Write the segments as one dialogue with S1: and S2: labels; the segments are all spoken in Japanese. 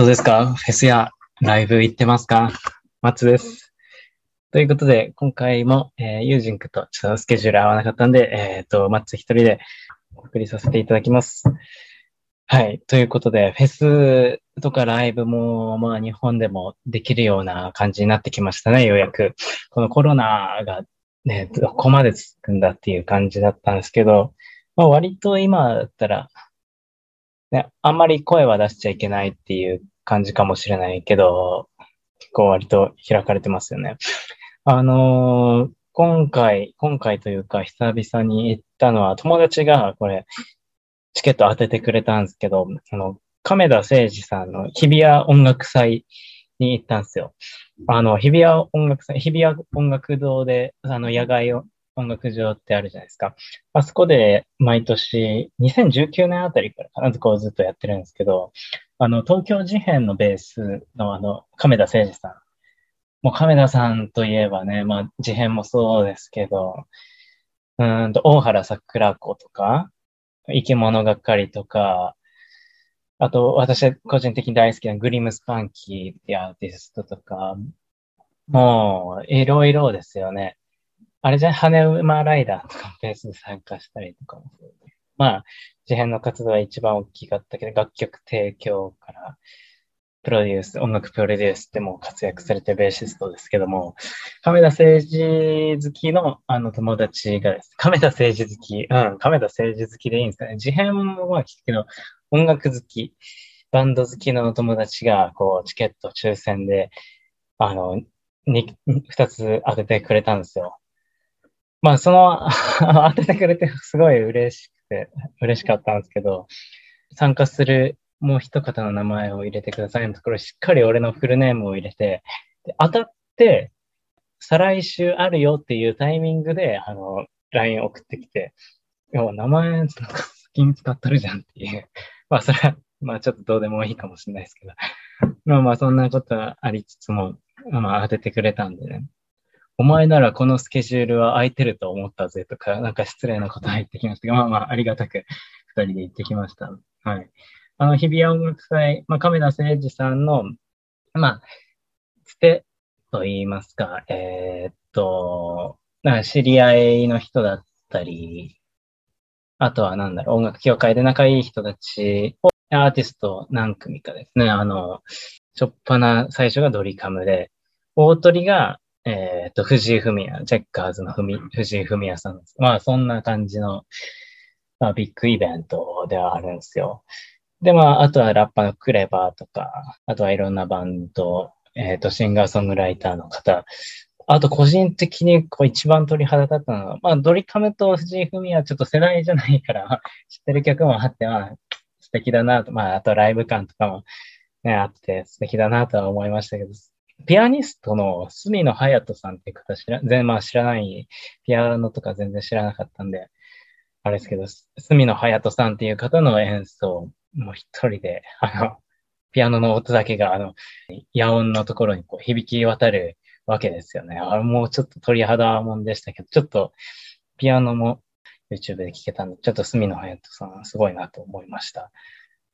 S1: どうですか？フェスやライブ行ってますか？松です。ということで、今回も、えー、ユージンクとちょっとスケジュール合わなかったんで、えっ、と、マッツ一人でお送りさせていただきます。はい。ということで、フェスとかライブも、まあ日本でもできるような感じになってきましたね、ようやく。このコロナがね、どこまで続くんだっていう感じだったんですけど、まあ割と今だったら、ね、あんまり声は出しちゃいけないっていう感じかもしれないけど、結構割と開かれてますよね。あのー今回、今回というか久々に行ったのは友達がこれ、チケット当ててくれたんですけど、あの、亀田誠二さんの日比谷音楽祭に行ったんですよ。あの、日比谷音楽祭、日比谷音楽堂で、あの、野外を音楽場ってあるじゃないですか。あそこで毎年、2019年あたりからかな、こうずっとやってるんですけど、あの、東京事変のベースのあの、亀田誠二さん。もう亀田さんといえばね、まあ、事変もそうですけど、うんと、大原桜子とか、生き物がかりとか、あと、私個人的に大好きなグリムスパンキーってアーティストとか、もう、いろいろですよね。あれじゃ、羽馬ライダーとかベースで参加したりとかもそうで。まあ、事変の活動は一番大きかったけど、楽曲提供から、プロデュース、音楽プロデュースでも活躍されてベーシストですけども、亀田誠治好きのあの友達がです、亀田誠治好き、うん、亀田誠治好きでいいんですかね。事変もまあ聞くけど、音楽好き、バンド好きの友達が、こう、チケット抽選で、あの、に、二つ当ててくれたんですよ。まあ、その、当ててくれてすごい嬉しくて、嬉しかったんですけど、参加するもう一方の名前を入れてくださいのところ、しっかり俺のフルネームを入れて、当たって、再来週あるよっていうタイミングで、あの、LINE 送ってきて、いや、名前、なんか、先に使っとるじゃんっていう。まあ、それは、まあ、ちょっとどうでもいいかもしれないですけど。まあまあ、そんなことありつつも、まあ、当ててくれたんでね。お前ならこのスケジュールは空いてると思ったぜとか、なんか失礼なこと入ってきましたけど、まあまあ、ありがたく二人で行ってきました。はい。あの、日比谷音楽祭、まあ、亀田誠二さんの、まあ、つてと言いますか、えーっと、なんか知り合いの人だったり、あとはなんだろう、音楽協会で仲いい人たちを、アーティスト何組かですね、あの、しょっぱな最初がドリカムで、大鳥が、えーっと、藤井フミヤ、チェッカーズのふみ藤井フミヤさんです。まあ、そんな感じの、まあ、ビッグイベントではあるんですよ。で、まあ、あとはラッパーのクレバーとか、あとはいろんなバンド、えっ、と、シンガーソングライターの方、あと個人的にこう一番鳥肌立ったのは、まあ、ドリカムと藤井フミヤはちょっと世代じゃないから、知ってる曲もあって、まあ、素敵だなと、まあ、あとライブ感とかもね、あって素敵だなとは思いましたけど、ピアニストの隅野隼人さんっていう方知ら、全然まあ知らない、ピアノとか全然知らなかったんで、あれですけど、隅野隼人さんっていう方の演奏、もう一人で、あの、ピアノの音だけが、あの、野音のところにこう響き渡るわけですよね。あれもうちょっと鳥肌もんでしたけど、ちょっと、ピアノも YouTube で聴けたんで、ちょっと隅野隼人さん、すごいなと思いました。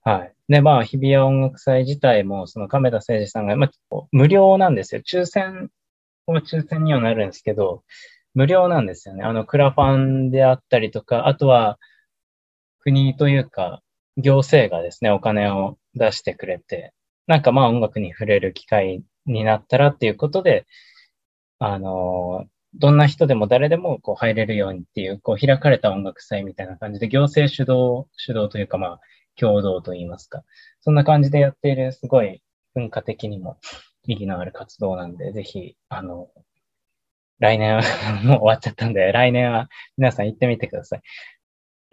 S1: はい。で、まあ、日比谷音楽祭自体も、その亀田誠二さんが、まあ、無料なんですよ。抽選、も抽選にはなるんですけど、無料なんですよね。あの、クラファンであったりとか、あとは、国というか、行政がですね、お金を出してくれて、なんかまあ音楽に触れる機会になったらっていうことで、あの、どんな人でも誰でもこう入れるようにっていう、こう開かれた音楽祭みたいな感じで、行政主導、主導というかまあ、共同といいますか、そんな感じでやっている、すごい文化的にも意義のある活動なんで、ぜひ、あの、来年は もう終わっちゃったんで、来年は皆さん行ってみてください。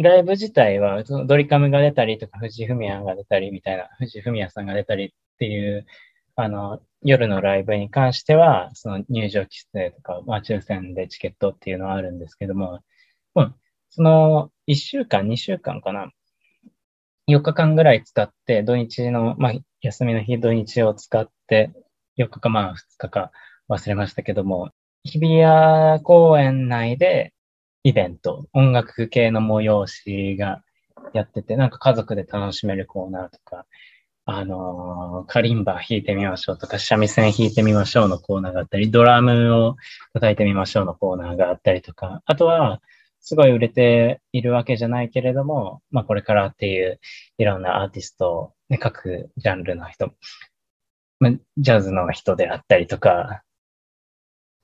S1: ライブ自体は、ドリカムが出たりとか、藤井フミヤが出たりみたいな、藤井フミヤさんが出たりっていう、あの、夜のライブに関しては、その入場規制とか、まあ、抽選でチケットっていうのはあるんですけども、うん、その1週間、2週間かな、4日間ぐらい使って、土日の、まあ、休みの日、土日を使って、4日か、まあ、2日か忘れましたけども、日比谷公園内でイベント、音楽系の催しがやってて、なんか家族で楽しめるコーナーとか、あのー、カリンバ弾いてみましょうとか、三味線弾いてみましょうのコーナーがあったり、ドラムを叩いてみましょうのコーナーがあったりとか、あとは、すごい売れているわけじゃないけれども、まあこれからっていういろんなアーティスト、ね、各ジャンルの人、まあ、ジャズの人であったりとか、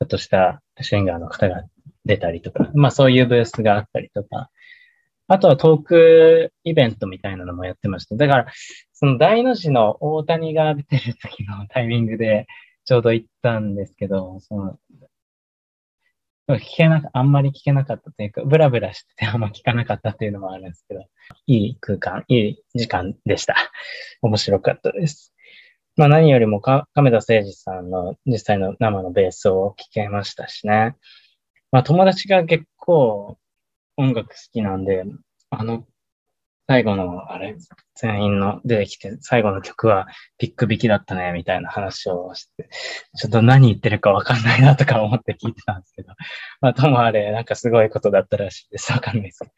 S1: ちょっとしたシンガーの方が出たりとか、まあそういうブースがあったりとか、あとはトークイベントみたいなのもやってました。だから、その大の字の大谷が出てる時のタイミングでちょうど行ったんですけど、その聞けな、あんまり聞けなかったというか、ブラブラしててあんま聞かなかったというのもあるんですけど、いい空間、いい時間でした。面白かったです。まあ何よりもか、亀田誠二さんの実際の生のベースを聞けましたしね。まあ友達が結構音楽好きなんで、あの最後の、あれ、全員の出てきて、最後の曲はピック引きだったね、みたいな話をして、ちょっと何言ってるかわかんないなとか思って聞いてたんですけど、まあ、ともあれ、なんかすごいことだったらしいです。わかんないですけど。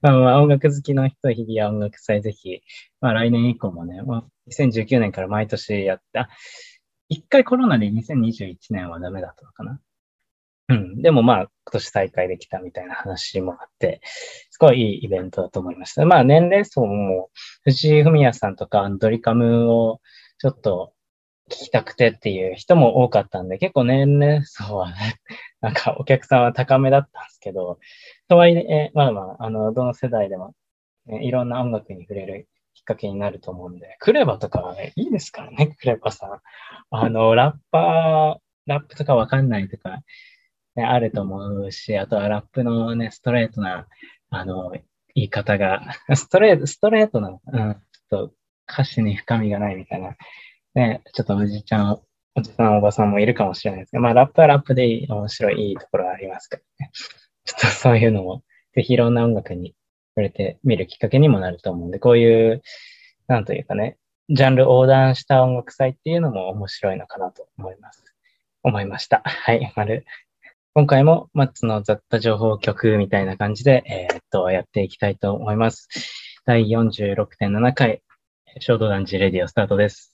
S1: まあ、まあ、音楽好きの人、日比谷音楽祭ぜひ、まあ来年以降もね、まあ、2019年から毎年やって、あ、一回コロナで2021年はダメだったのかな。うん。でもまあ、今年再開できたみたいな話もあって、すごいいいイベントだと思いました。まあ、年齢層も、藤井文也さんとかドリカムをちょっと聞きたくてっていう人も多かったんで、結構年齢層はね、なんかお客さんは高めだったんですけど、とはいえ、まあまあ、あの、どの世代でも、ね、いろんな音楽に触れるきっかけになると思うんで、クレバとかはね、いいですからね、クレバさん。あの、ラッパー、ラップとかわかんないとか、ね、あると思うし、あとはラップのね、ストレートな、あの、言い方が、ストレート、ストレートな、うん、ちょっと歌詞に深みがないみたいな、ね、ちょっとおじちゃん、おじさん、おばさんもいるかもしれないですけど、まあ、ラップはラップでいい面白い、いいところがありますからね。ちょっとそういうのも、ぜひいろんな音楽に触れてみるきっかけにもなると思うんで、こういう、なんというかね、ジャンル横断した音楽祭っていうのも面白いのかなと思います。思いました。はい、丸。今回もマッツの雑多情報局みたいな感じで、えー、っと、やっていきたいと思います。第46.7回、衝動団地レディオスタートです。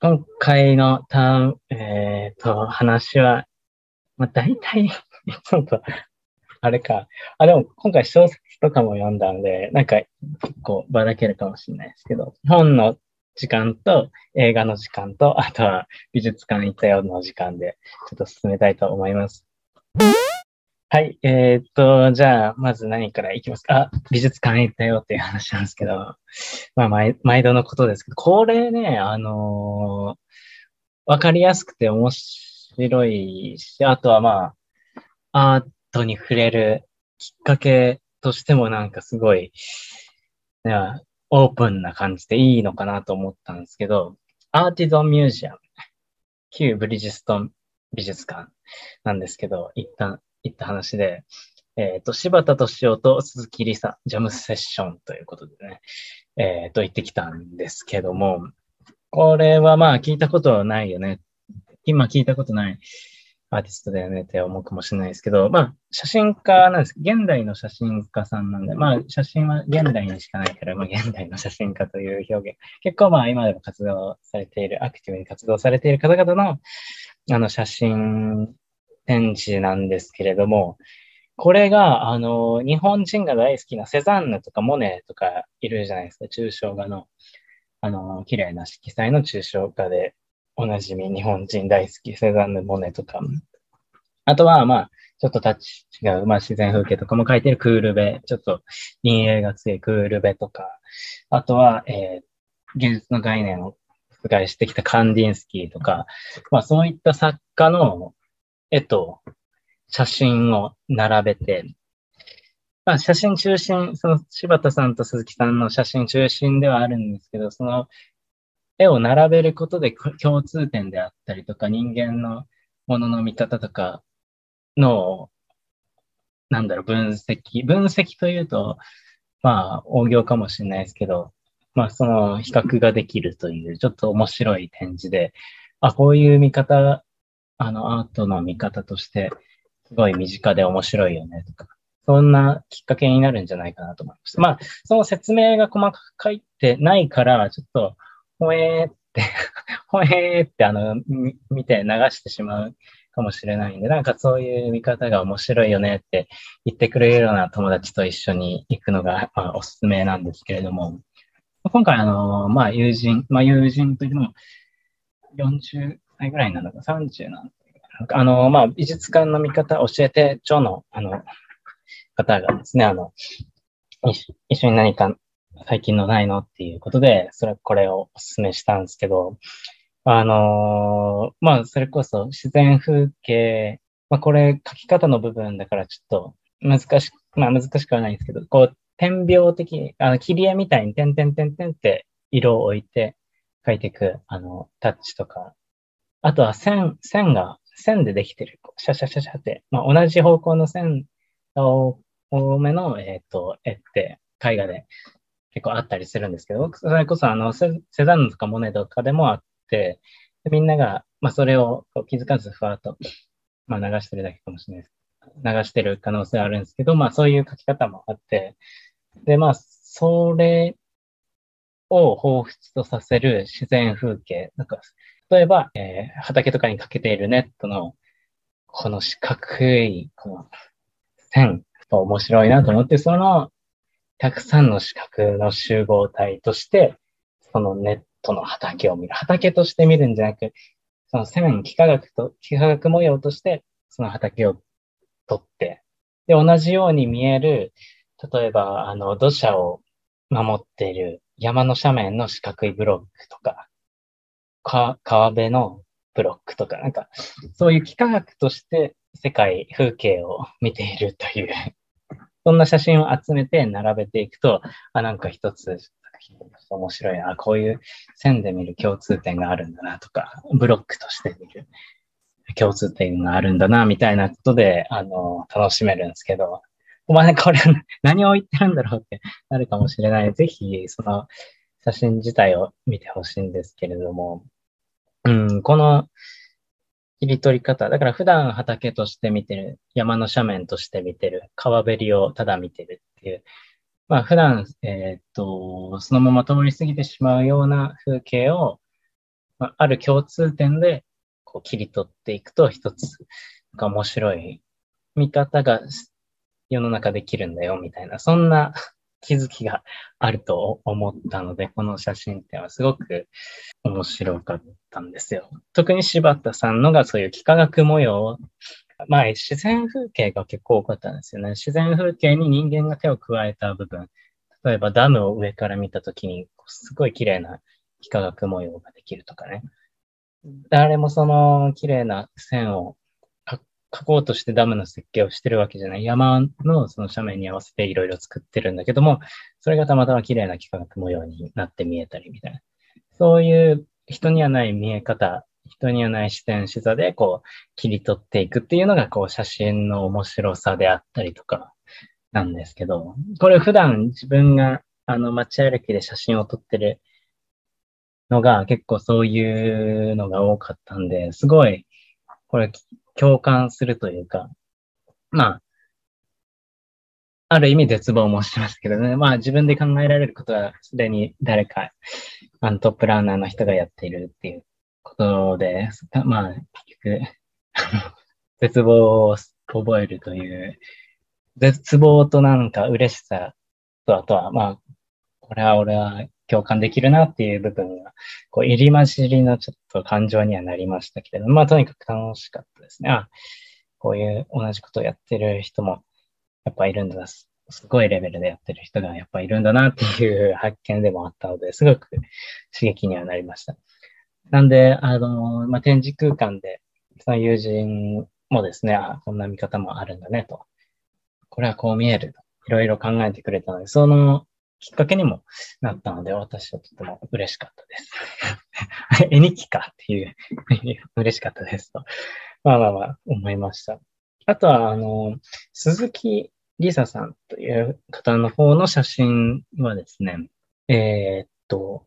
S1: 今回のた、えっ、ー、と、話は、まあ、大体 ちょっと、あれか。あ、でも今回小説とかも読んだんで、なんか結構ばらけるかもしれないですけど、本の時間と映画の時間と、あとは美術館行ったような時間で、ちょっと進めたいと思います。はい。えー、っと、じゃあ、まず何からいきますか？あ、美術館行ったよっていう話なんですけど、まあ、毎毎度のことですけど、これね、あのー、わかりやすくて面白いし、あとはまあ、アートに触れるきっかけとしてもなんかすごい、オープンな感じでいいのかなと思ったんですけど、アーティゾンミュージアム、旧ブリヂストン美術館なんですけど、一旦行った話で、えっ、ー、と、柴田敏夫と鈴木梨沙、ジャムセッションということでね、えっ、ー、と、行ってきたんですけども、これはまあ聞いたことはないよね。今聞いたことないアーティストだよねって思うかもしれないですけど、まあ写真家なんです。現代の写真家さんなんで、まあ写真は現代にしかないから、まあ現代の写真家という表現。結構まあ今でも活動されている、アクティブに活動されている方々のあの写真展示なんですけれども、これが、あの、日本人が大好きなセザンヌとかモネとかいるじゃないですか、抽象画の、あの、綺麗な色彩の抽象画でおなじみ日本人大好きセザンヌ、モネとか。あとは、まあ、ちょっとタッチ違う、まあ自然風景とかも描いてるクールベ、ちょっと陰影が強いクールベとか、あとは、えー、現実の概念を外してきたカンディンスキーとか、まあそういった作家の絵と写真を並べて、まあ写真中心、その柴田さんと鈴木さんの写真中心ではあるんですけど、その絵を並べることで共通点であったりとか、人間のものの見方とかの、なんだろう、分析。分析というと、まあ、大行かもしれないですけど、まあ、その比較ができるという、ちょっと面白い展示で、あ、こういう見方、あの、アートの見方として、すごい身近で面白いよね、とか、そんなきっかけになるんじゃないかなと思いました。まあ、その説明が細かく書いてないから、ちょっと、ほえーって ほえーって、あの、見て流してしまうかもしれないんで、なんかそういう見方が面白いよねって言ってくれるような友達と一緒に行くのが、まあ、おすすめなんですけれども、今回あの、まあ友人、まあ友人というのも40歳ぐらいなのか、30なのか、あの、まあ美術館の見方を教えて、蝶の、あの、方がですね、あの、一緒に何か最近のないのっていうことで、それ、これをお勧めしたんですけど、あの、まあ、それこそ自然風景、まあ、これ書き方の部分だからちょっと難しく、まあ難しくはないんですけど、こう、点描的、あの、切り絵みたいに点々点々って色を置いて書いていく、あの、タッチとか、あとは線、線が、線でできてる、シャシャシャシャって、まあ同じ方向の線が多めの、えっ、ー、と、絵って絵画で結構あったりするんですけど、それこそあのセ、ザンヌとかモネとかでもあって、みんなが、まあそれを気づかずふわっと、まあ流してるだけかもしれないです。流してる可能性はあるんですけど、まあそういう書き方もあって、で、まあ、それを彷彿とさせる自然風景。なんか、例えば、えー、畑とかにかけているネットの、この四角い、この線、面白いなと思って、そのたくさんの四角の集合体として、そのネットの畑を見る。畑として見るんじゃなく、その線、幾何学と、幾何学模様として、その畑を取って、で、同じように見える、例えば、あの、土砂を守っている山の斜面の四角いブロックとか、か川辺のブロックとか、なんか、そういう幾何学として世界、風景を見ているという。そんな写真を集めて並べていくと、あ、なんか一つ面白いな、こういう線で見る共通点があるんだなとか、ブロックとして見る共通点があるんだな、みたいなことで、あの、楽しめるんですけど、お前これ何を言ってるんだろうってなるかもしれない。ぜひ、その写真自体を見てほしいんですけれども、うん、この切り取り方。だから普段畑として見てる、山の斜面として見てる、川べりをただ見てるっていう、まあ普段、えー、っと、そのまま通り過ぎてしまうような風景を、まあ、ある共通点でこう切り取っていくと一つが面白い見方が世の中できるんだよみたいな、そんな気づきがあると思ったので、この写真展はすごく面白かったんですよ。特に柴田さんのがそういう幾何学模様まあ自然風景が結構多かったんですよね。自然風景に人間が手を加えた部分。例えばダムを上から見たときに、すごい綺麗な幾何学模様ができるとかね。誰もその綺麗な線を書こうとしてダムの設計をしてるわけじゃない。山のその斜面に合わせていろいろ作ってるんだけども、それがたまたま綺麗な幾何学模様になって見えたりみたいな。そういう人にはない見え方、人にはない視点、視座でこう切り取っていくっていうのがこう写真の面白さであったりとかなんですけど、これ普段自分があの街歩きで写真を撮ってるのが結構そういうのが多かったんで、すごいこれ共感するというか、まあ、ある意味絶望もしますけどね。まあ自分で考えられることはすでに誰か、あのトプランナーの人がやっているっていうことで、まあ結局、絶望を覚えるという、絶望となんか嬉しさと、あとはまあ、これは俺は共感できるなっていう部分が、こう、入り混じりのちょっと感情にはなりましたけれども、まあ、とにかく楽しかったですね。あ、こういう同じことをやってる人も、やっぱいるんだ。すごいレベルでやってる人がやっぱいるんだなっていう発見でもあったので、すごく刺激にはなりました。なんで、あの、まあ、展示空間で、その友人もですね、あ、こんな見方もあるんだね、と。これはこう見える。いろいろ考えてくれたので、そのきっかけにもなったので、私はとても嬉しかったです。絵日記かっていう 嬉しかったですと。まあまあまあ、思いました。あとは、あの、鈴木りささんという方の方の写真はですね、えー、っと、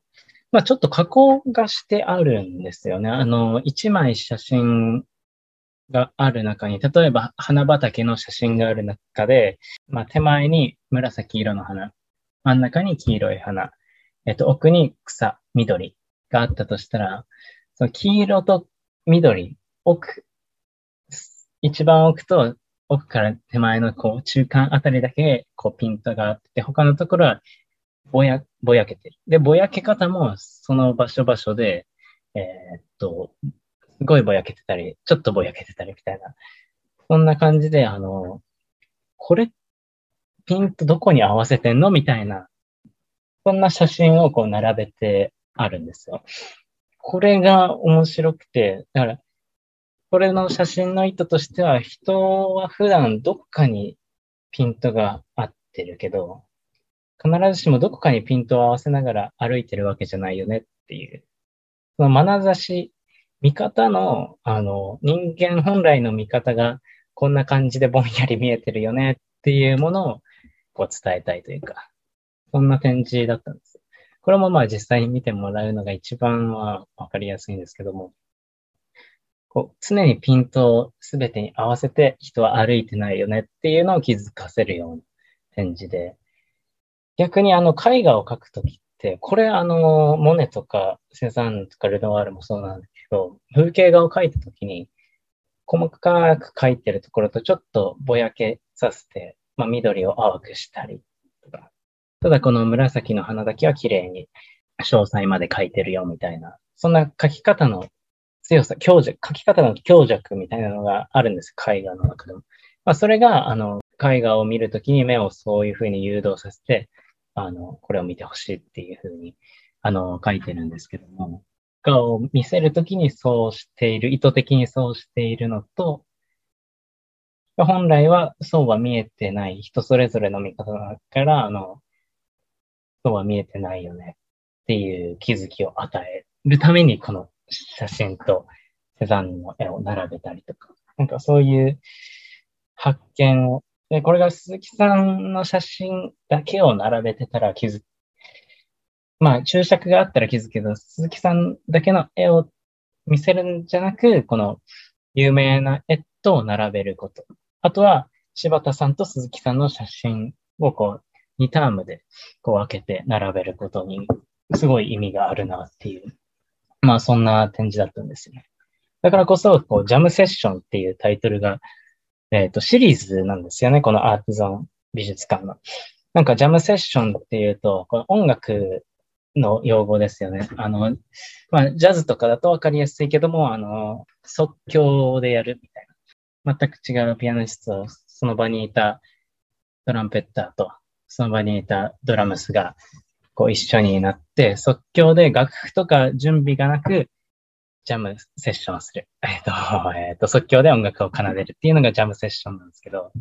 S1: まあちょっと加工がしてあるんですよね。あの、一枚写真がある中に、例えば花畑の写真がある中で、まあ手前に紫色の花、真ん中に黄色い花、えっと、奥に草、緑があったとしたら、その黄色と緑、奥、一番奥と奥から手前のこう中間あたりだけこうピントがあって、他のところはぼや、ぼやけてる。で、ぼやけ方もその場所場所で、えー、っと、すごいぼやけてたり、ちょっとぼやけてたりみたいな。そんな感じで、あの、これ、ピントどこに合わせてんのみたいな、そんな写真をこう並べてあるんですよ。これが面白くて、だから、これの写真の意図としては、人は普段どっかにピントが合ってるけど、必ずしもどこかにピントを合わせながら歩いてるわけじゃないよねっていう。その眼差し、見方の、あの、人間本来の見方がこんな感じでぼんやり見えてるよねっていうものをこう伝えたいというか、そんな展示だったんです。これもまあ実際に見てもらうのが一番はわかりやすいんですけども、こう、常にピントをすべてに合わせて人は歩いてないよねっていうのを気づかせるような展示で、逆にあの絵画を描くときって、これあの、モネとかセザンとかルノワールもそうなんだけど、風景画を描いたときに、細かく描いてるところとちょっとぼやけさせて、まあ、緑を淡くしたりとか、ただこの紫の花だけは綺麗に詳細まで描いてるよみたいな、そんな描き方の強さ、強弱、書き方の強弱みたいなのがあるんです、絵画の中でも。まあ、それが、あの、絵画を見るときに目をそういうふうに誘導させて、あの、これを見てほしいっていうふうに、あの、書いてるんですけども、画を見せるときにそうしている、意図的にそうしているのと、本来はそうは見えてない人それぞれの見方だから、あの、そうは見えてないよねっていう気づきを与えるためにこの写真とセザンヌの絵を並べたりとか、なんかそういう発見を、で、これが鈴木さんの写真だけを並べてたら気づまあ注釈があったら気づくけど、鈴木さんだけの絵を見せるんじゃなく、この有名な絵と並べること。あとは、柴田さんと鈴木さんの写真をこう、2タームでこう分けて並べることに、すごい意味があるなっていう。まあそんな展示だったんですよね。だからこそ、こう、ジャムセッションっていうタイトルが、えっ、ー、と、シリーズなんですよね。このアートゾーン美術館の。なんかジャムセッションっていうと、この音楽の用語ですよね。あの、まあ、ジャズとかだとわかりやすいけども、あの、即興でやるみたいな。全く違うピアニスト、その場にいたトランペッターと、その場にいたドラムスがこう一緒になって、即興で楽譜とか準備がなく、ジャムセッションをする。えっ、と、えっ、と、即興で音楽を奏でるっていうのがジャムセッションなんですけど、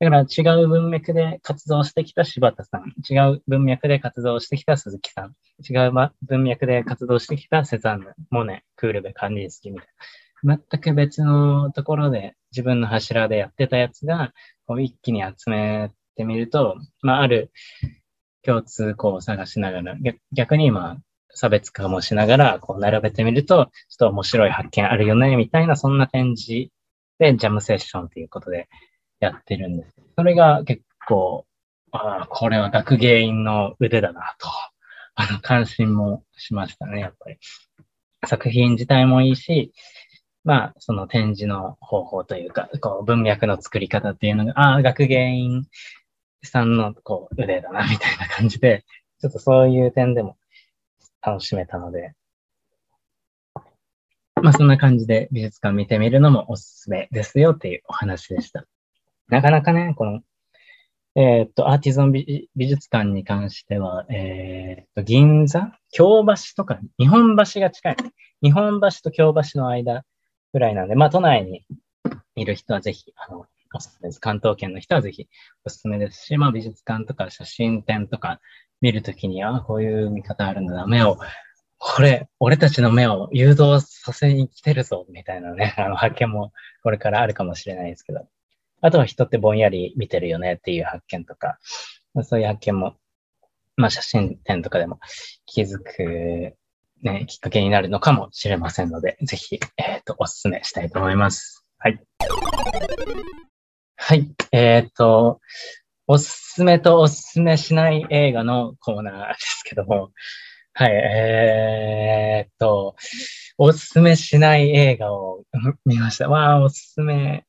S1: だから違う文脈で活動してきた柴田さん、違う文脈で活動してきた鈴木さん、違う文脈で活動してきたセザンヌ、モネ、クールベ、カンディスキみたいな。全く別のところで自分の柱でやってたやつが、こう一気に集めてみると、まあ、ある共通項を探しながら、逆に今、差別化もしながら、こう並べてみると、ちょっと面白い発見あるよね、みたいな、そんな展示で、ジャムセッションということでやってるんです。それが結構、ああ、これは学芸員の腕だなと、あの、関心もしましたね、やっぱり。作品自体もいいし、まあ、その展示の方法というか、こう、文脈の作り方っていうのが、ああ、学芸員さんのこう腕だな、みたいな感じで、ちょっとそういう点でも楽しめたので、まあそんな感じで美術館見てみるのもおすすめですよっていうお話でした。なかなかね、この、えっ、と、アーティゾン美術館に関しては、えっ、と、銀座？京橋とか、日本橋が近い。日本橋と京橋の間ぐらいなんで、まあ、都内にいる人はぜひ、おすすめです。関東圏の人はぜひおすすめですし、まあ、美術館とか写真展とか見るときに、ああ、こういう見方あるんだな、目を、これ、俺たちの目を誘導させに来てるぞ、みたいなね、あの、発見もこれからあるかもしれないですけど。あとは人ってぼんやり見てるよねっていう発見とか、ま、そういう発見も、まあ写真展とかでも気づく、ね、きっかけになるのかもしれませんので、ぜひ、えっ、ー、と、お勧めしたいと思います。はい。はい。えっ、と、おすすめとおすすめしない映画のコーナーですけども、はい、えー、っと、おすすめしない映画を見ました。わあ、おすすめ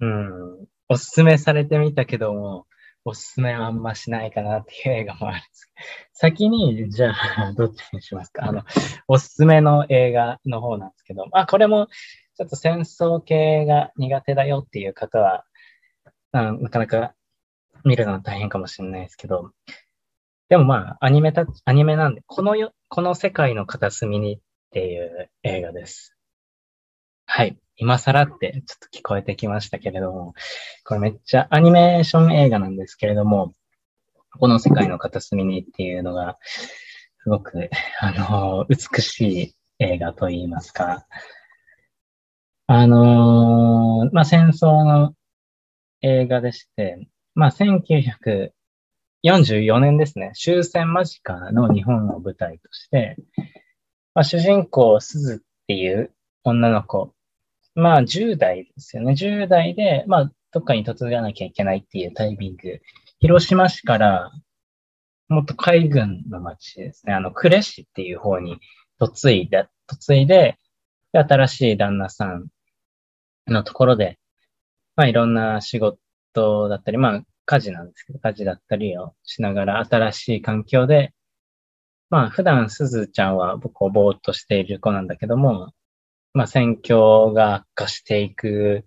S1: うん。おすすめされてみたけども、おすすめあんましないかなっていう映画もあるんです。先に、じゃあ、どっちにしますか？あの、おすすめの映画の方なんですけど、まあ、これも、ちょっと戦争系が苦手だよっていう方は、うん、なかなか見るのは大変かもしれないですけど、でもまあ、アニメた、アニメなんで、このよ、この世界の片隅にっていう映画です。はい。今更ってちょっと聞こえてきましたけれども、これめっちゃアニメーション映画なんですけれども、この世界の片隅にっていうのが、すごく、あの、美しい映画といいますか、あのまあ、戦争の映画でして、まあ、1944年ですね、終戦間近の日本を舞台として、まあ、主人公、鈴っていう女の子まあ、10代ですよね。10代で、まあ、どっかに嫁がなきゃいけないっていうタイミング。広島市から、もっと海軍の町ですね。あの、呉市っていう方に嫁いで、嫁い、で、新しい旦那さんのところで、まあ、いろんな仕事だったり、まあ、家事なんですけど、家事だったりをしながら、新しい環境で、まあ、普段、すずちゃんは僕をぼーっとしている子なんだけども、まあ、戦況が悪化していく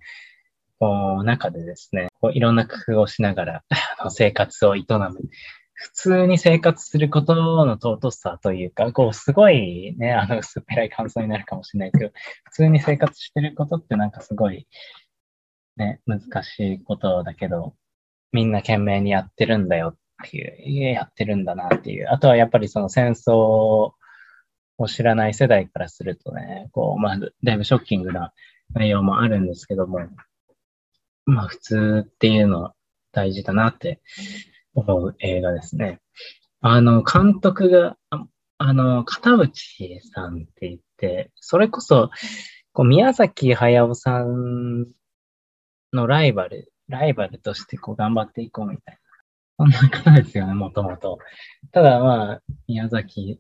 S1: 中でですね、こういろんな工夫をしながら 生活を営む。普通に生活することの尊さというか、こう、すごいね、あの、薄っぺらい感想になるかもしれないけど、普通に生活してることってなんかすごい、ね、難しいことだけど、みんな懸命にやってるんだよっていう、やってるんだなっていう。あとはやっぱりその戦争を知らない世代からするとね、こう、まあ、だいぶショッキングな内容もあるんですけども、まあ、普通っていうのは大事だなって思う映画ですね。あの、監督が、あの、片内さんって言って、それこそ、こう宮崎駿さんのライバル、ライバルとしてこう頑張っていこうみたいな。そんな方ですよね、もともと。ただまあ、宮崎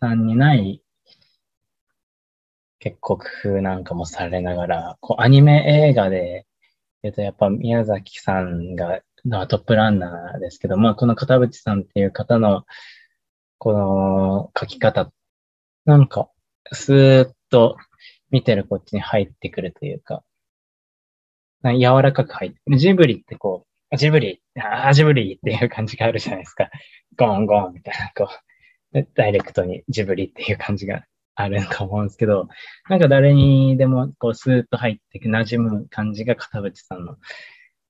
S1: さんにない結構工夫なんかもされながら、こうアニメ映画で言うとやっぱ宮崎さんがトップランナーですけど、まあこの片渕さんっていう方のこの書き方、なんかスーッと見てるこっちに入ってくるというか、柔らかく入って。ジブリってこう、ジブリ、ああ、ジブリっていう感じがあるじゃないですか。ゴンゴンみたいな、こう、ダイレクトにジブリっていう感じがあると思うんですけど、なんか誰にでもこうスーッと入って馴染む感じが片渕さんの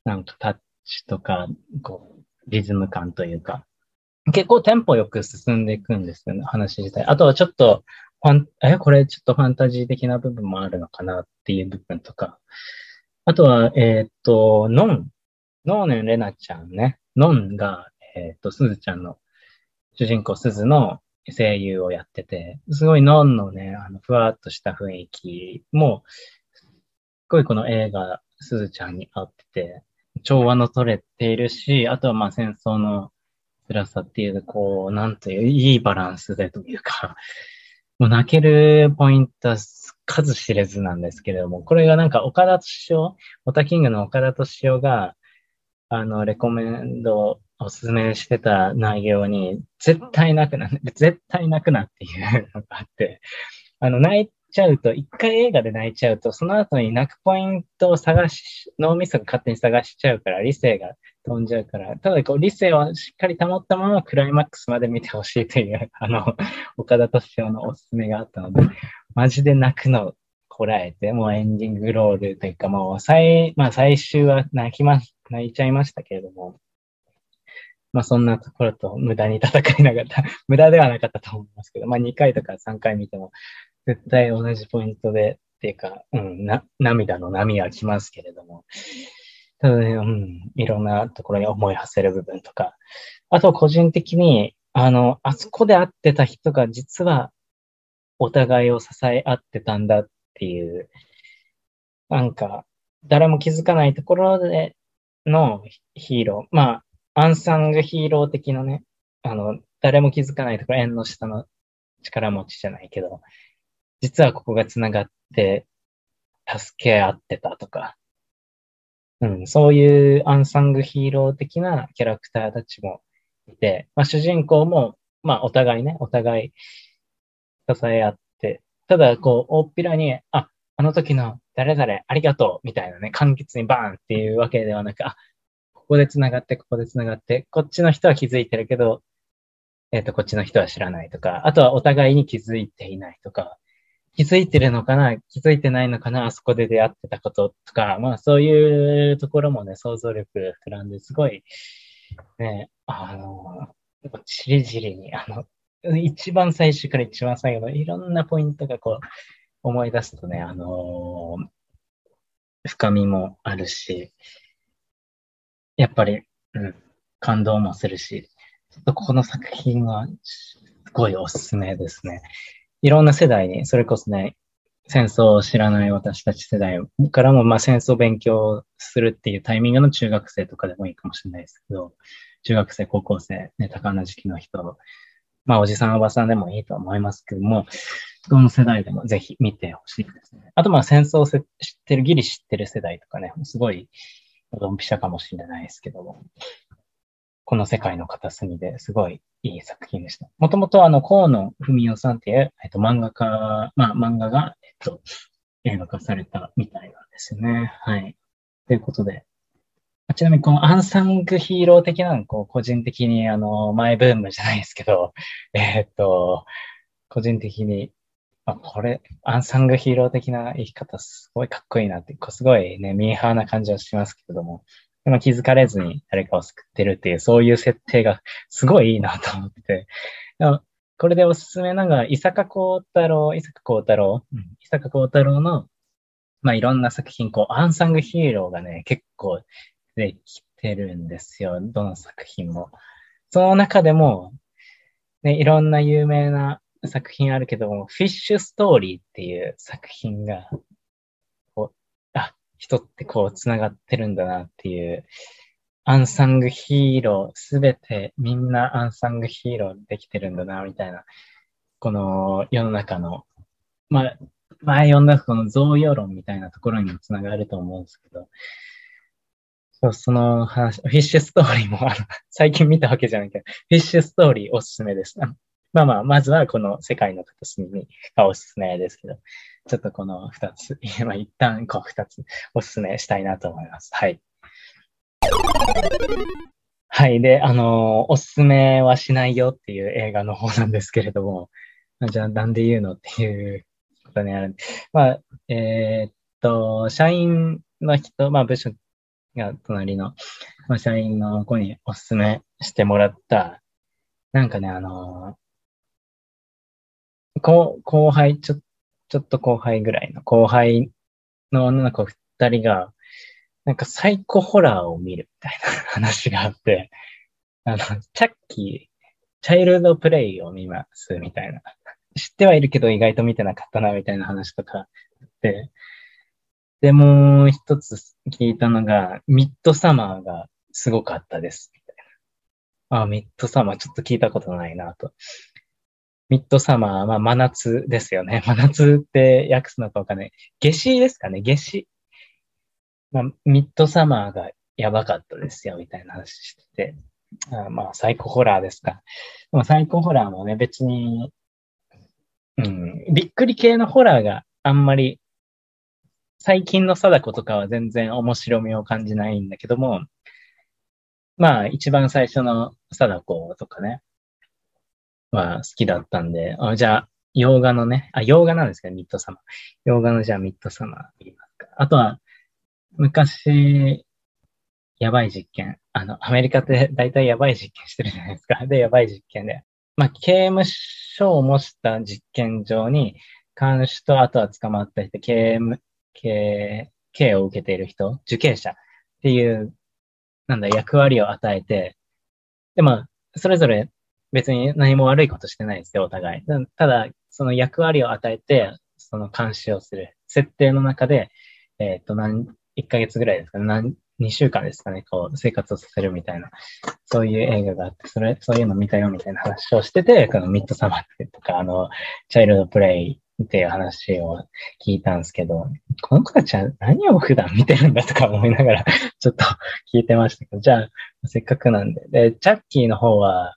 S1: なんかタッチとか、こう、リズム感というか、結構テンポよく進んでいくんですよね、話自体。あとはちょっと、ファン、え、これちょっとファンタジー的な部分もあるのかなっていう部分とか。あとは、えー、っと、ノン。ノーネンレナちゃんね。ノンが、えー、っと、すずちゃんの主人公すずの声優をやってて、すごいノンのね、あの、ふわっとした雰囲気も、すごいこの映画、すずちゃんに合ってて、調和の取れているし、あとはまあ戦争の辛さっていう、こう、なんという、いいバランスでというか、もう泣けるポイントは数知れずなんですけれども、これがなんか岡田敏夫、オタキングの岡田敏夫が、あの、レコメンドをおすすめしてた内容に、絶対泣くな、絶対泣くなっていうのがあって、あの、泣いちゃうと、一回映画で泣いちゃうと、その後に泣くポイントを探し、脳みそが勝手に探しちゃうから、理性が飛んじゃうから、ただこう理性はしっかり保ったままクライマックスまで見てほしいという、あの、岡田敏夫のおすすめがあったので、マジで泣くのこらえて、もうエンディングロールというか、もう最、まあ最終は泣きま、泣いちゃいましたけれども、まあそんなところと無駄に戦いなかった、無駄ではなかったと思いますけど、まあ2回とか3回見ても、絶対同じポイントで、っていうか、うん、な、涙の波は来ますけれども、ただね、うん、いろんなところに思い馳せる部分とか、あと個人的に、あの、あそこで会ってた人が実はお互いを支え合ってたんだっていう、なんか、誰も気づかないところでのヒーロー、まあ、アンサングヒーロー的なね、あの、誰も気づかないところ、縁の下の力持ちじゃないけど、実はここが繋がって助け合ってたとか、うん、そういうアンサングヒーロー的なキャラクターたちもいて、まあ、主人公も、まあ、お互いね、お互い支え合って、ただ、こう、大っぴらに、あ、あの時の誰々ありがとうみたいなね、簡潔にバーンっていうわけではなく、あ、ここで繋がって、ここで繋がって、こっちの人は気づいてるけど、えっ、ー、と、こっちの人は知らないとか、あとはお互いに気づいていないとか、気づいてるのかな気づいてないのかなあそこで出会ってたこととか、まあそういうところもね、想像力膨らんで、すごい、ね、あの、じりじりに、あの、一番最初から一番最後のいろんなポイントがこう、思い出すとね、あの深みもあるし、やっぱり、うん、感動もするし、ちょっとこの作品は、すごいおすすめですね。いろんな世代に、それこそね、戦争を知らない私たち世代からも、まあ戦争勉強するっていうタイミングの中学生とかでもいいかもしれないですけど、中学生、高校生、ね、高な時期の人、まあおじさん、おばさんでもいいと思いますけども、どの世代でもぜひ見てほしいですね。あとまあ戦争を知ってる、ギリ知ってる世代とかね、すごい、ドンピシャかもしれないですけども、この世界の片隅ですごいいい作品でした。もともとあの、河野文夫さんっていう、えっと、漫画家、まあ、漫画が、えっと、映画化されたみたいなんですよね。はい。ということで、ちなみにこのアンサングヒーロー的なの、こう、個人的にあの、マイブームじゃないですけど、えっと、個人的に、あ、これ、アンサングヒーロー的な生き方すごいかっこいいなって、こうすごいね、ミーハーな感じはしますけれども、でも気づかれずに誰かを救ってるっていう、そういう設定がすごいいいなと思ってて。これでおすすめなのが、伊坂幸太郎、伊坂幸太郎、うん、伊坂幸太郎の、まあ、いろんな作品、こう、アンサングヒーローがね、結構できてるんですよ。どの作品も。その中でも、ね、いろんな有名な作品あるけども、フィッシュストーリーっていう作品がこう、あ人ってこう繋がってるんだなっていう、アンサングヒーロー、すべてみんなアンサングヒーローできてるんだな、みたいな、この世の中の、まあ、前読んだこの贈与論みたいなところにも繋がると思うんですけど、そ、その話、フィッシュストーリーも、あの、最近見たわけじゃないけど、フィッシュストーリーおすすめです。まあまあ、まずはこの世界の片隅がおすすめですけど、ちょっとこの二つ、まあ一旦こう二つおすすめしたいなと思います。はい。はい。で、あの、おすすめはしないよっていう映画の方なんですけれども、じゃあなんで言うのっていうことにある。まあ、えー、っと、社員の人、まあ部署が隣の、社員の子におすすめしてもらった、なんかね、あのー、後輩、ちょっちょっと後輩ぐらいの後輩の女の子二人が、なんかサイコホラーを見るみたいな話があって、あの、チャッキー、チャイルドプレイを見ますみたいな。知ってはいるけど意外と見てなかったなみたいな話とかあって、で、もう一つ聞いたのが、ミッドサマーがすごかったです。みたいな。あ、ミッドサマーちょっと聞いたことないなと。ミッドサマー、まあ真夏ですよね。真夏って訳すのかわかんない。夏至ですかね夏至。まあ、ミッドサマーがやばかったですよ、みたいな話してて。あまあ、サイコホラーですか。でもサイコホラーもね、別に、うん、びっくり系のホラーがあんまり、最近の貞子とかは全然面白みを感じないんだけども、まあ、一番最初の貞子とかね、は好きだったんで、あじゃあ、洋画のね、あ、洋画なんですけど、ミッドサマー。洋画のじゃあミッドサマー言いますか。あとは、昔、やばい実験。あの、アメリカって大体やばい実験してるじゃないですか。で、やばい実験で。まあ、刑務所を模した実験場に、監視と、あとは捕まった人、刑務、刑、刑を受けている人、受刑者っていう、なんだ、役割を与えて、で、まあ、それぞれ別に何も悪いことしてないですよ、お互い。ただ、その役割を与えて、その監視をする。設定の中で、えっ、ー、と、何、1ヶ月ぐらいですかね、何、2週間ですかね、こう、生活をさせるみたいな、そういう映画があって、それ、そういうの見たよみたいな話をしてて、このミッドサマーとか、あの、チャイルドプレイっていう話を聞いたんですけど、この子たちは何を普段見てるんだとか思いながら ちょっと聞いてましたけど、じゃあ、せっかくなんで。で、チャッキーの方は、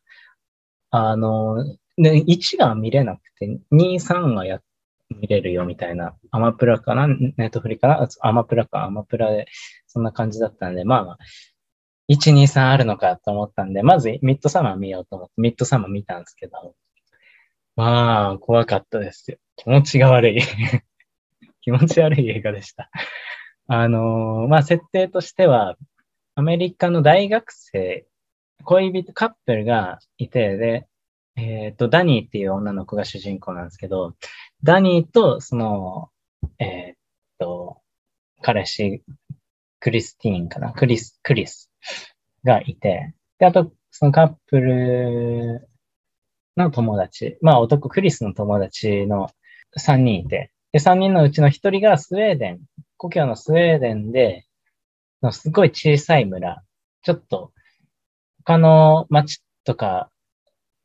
S1: あの、で、1が見れなくて、2、3がや、見れるよみたいな、アマプラかな？ネットフリかな？アマプラか、アマプラで、そんな感じだったんで、まあまあ、1、2、3あるのかと思ったんで、まずミッドサマー見ようと思って、ミッドサマー見たんですけど、まあ、怖かったですよ。気持ちが悪い 気持ち悪い映画でした。あのー、まあ、設定としては、アメリカの大学生、恋人、カップルがいて、で、えっ、ー、と、ダニーっていう女の子が主人公なんですけど、ダニーと、その、えっ、ー、と、彼氏、クリスティーンかな？クリス、クリスがいて、で、あと、そのカップルの友達、まあ男クリスの友達の3人いて、で、3人のうちの1人がスウェーデン、故郷のスウェーデンで、のすごい小さい村、ちょっと他の町とか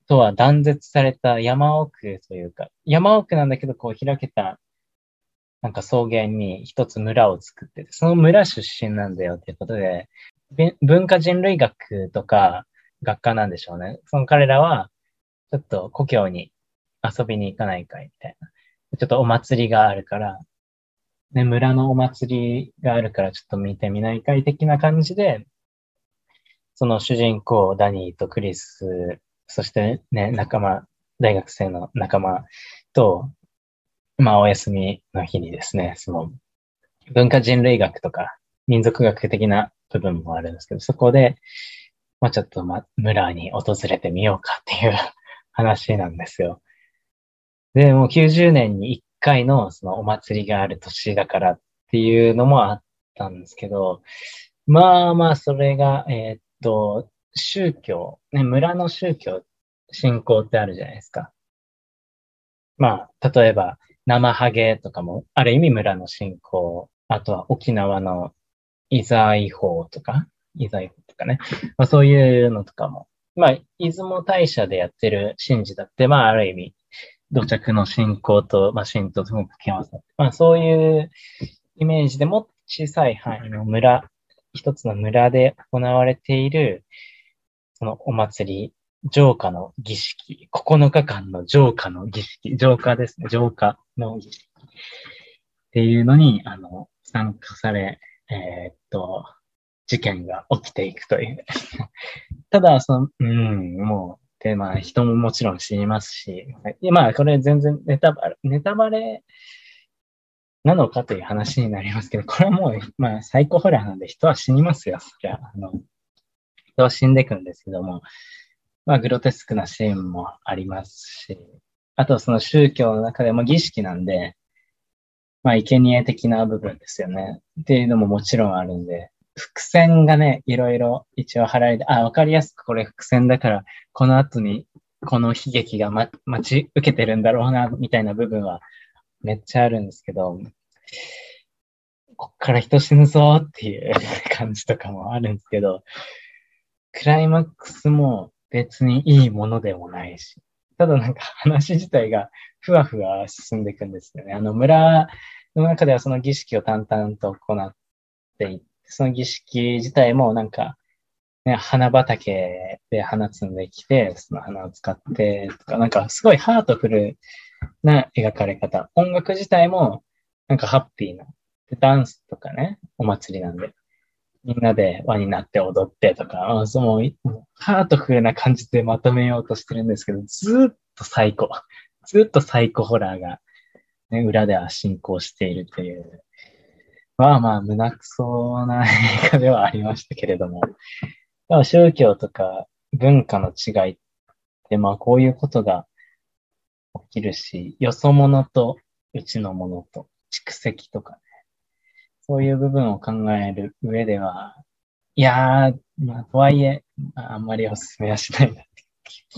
S1: とは断絶された山奥というか、山奥なんだけどこう開けたなんか草原に一つ村を作ってて、その村出身なんだよっていうことで、文化人類学とか学科なんでしょうね。その彼らはちょっと故郷に遊びに行かないかいみたいな。ちょっとお祭りがあるから、ね、村のお祭りがあるからちょっと見てみないかい的な感じで、その主人公、ダニーとクリス、そしてね、仲間、大学生の仲間と、まあ、お休みの日にですね、その、文化人類学とか民族学的な部分もあるんですけど、そこで、まあ、ちょっと、ま、村に訪れてみようかっていう話なんですよ。で、もう90年に1回のそのお祭りがある年だからっていうのもあったんですけど、まあまあ、それが、えー、っと、宗教、ね、村の宗教、信仰ってあるじゃないですか。まあ、例えば、生ハゲとかも、ある意味村の信仰、あとは沖縄のイザイ法とか、イザイ法とかね、まあ、そういうのとかもまあ、出雲大社でやってる神事だって、まあ、ある意味、土着の信仰と、まあ、神とすごく掛け合わさ、まあ、そういうイメージでも小さい範囲の村、一つの村で行われている、そのお祭り、浄化の儀式、9日間の浄化の儀式、浄化ですね、浄化の儀式っていうのに、あの、参加され、えー、っと、事件が起きていくという。ただ、その、うん、もう、で、まあ、人ももちろん死にますし、まあ、これ全然ネタバレ、ネタバレなのかという話になりますけど、これはもう、まあ、サイコホラーなんで人は死にますよ、そりゃ。あの、人は死んでいくんですけども、まあ、グロテスクなシーンもありますし、あとその宗教の中でも儀式なんで、まあ、生贄的な部分ですよね。っていうのももちろんあるんで、伏線がね、いろいろ一応貼られて、あ、わかりやすくこれ伏線だから、この後にこの悲劇が、ま、待ち受けてるんだろうな、みたいな部分はめっちゃあるんですけど、こっから人死ぬぞっていう感じとかもあるんですけど、クライマックスも別にいいものでもないし、ただなんか話自体がふわふわ進んでいくんですよね。あの村の中ではその儀式を淡々と行っていって、その儀式自体もなんか、ね、花畑で花摘んできて、その花を使ってとか、なんかすごいハートフルな描かれ方。音楽自体もなんかハッピーな。でダンスとかね、お祭りなんで。みんなで輪になって踊ってとか、あそのハートフルな感じでまとめようとしてるんですけど、ずっと最高。ずっとサイコホラーが、ね、裏では進行しているという、まあまあ、胸くそな映画ではありましたけれども、でも宗教とか文化の違いって、まあこういうことが起きるし、よそ者とうちのものと蓄積とかね、そういう部分を考える上では、いやー、まあ、とはいえ、まあ、あんまりお勧めはしないなって。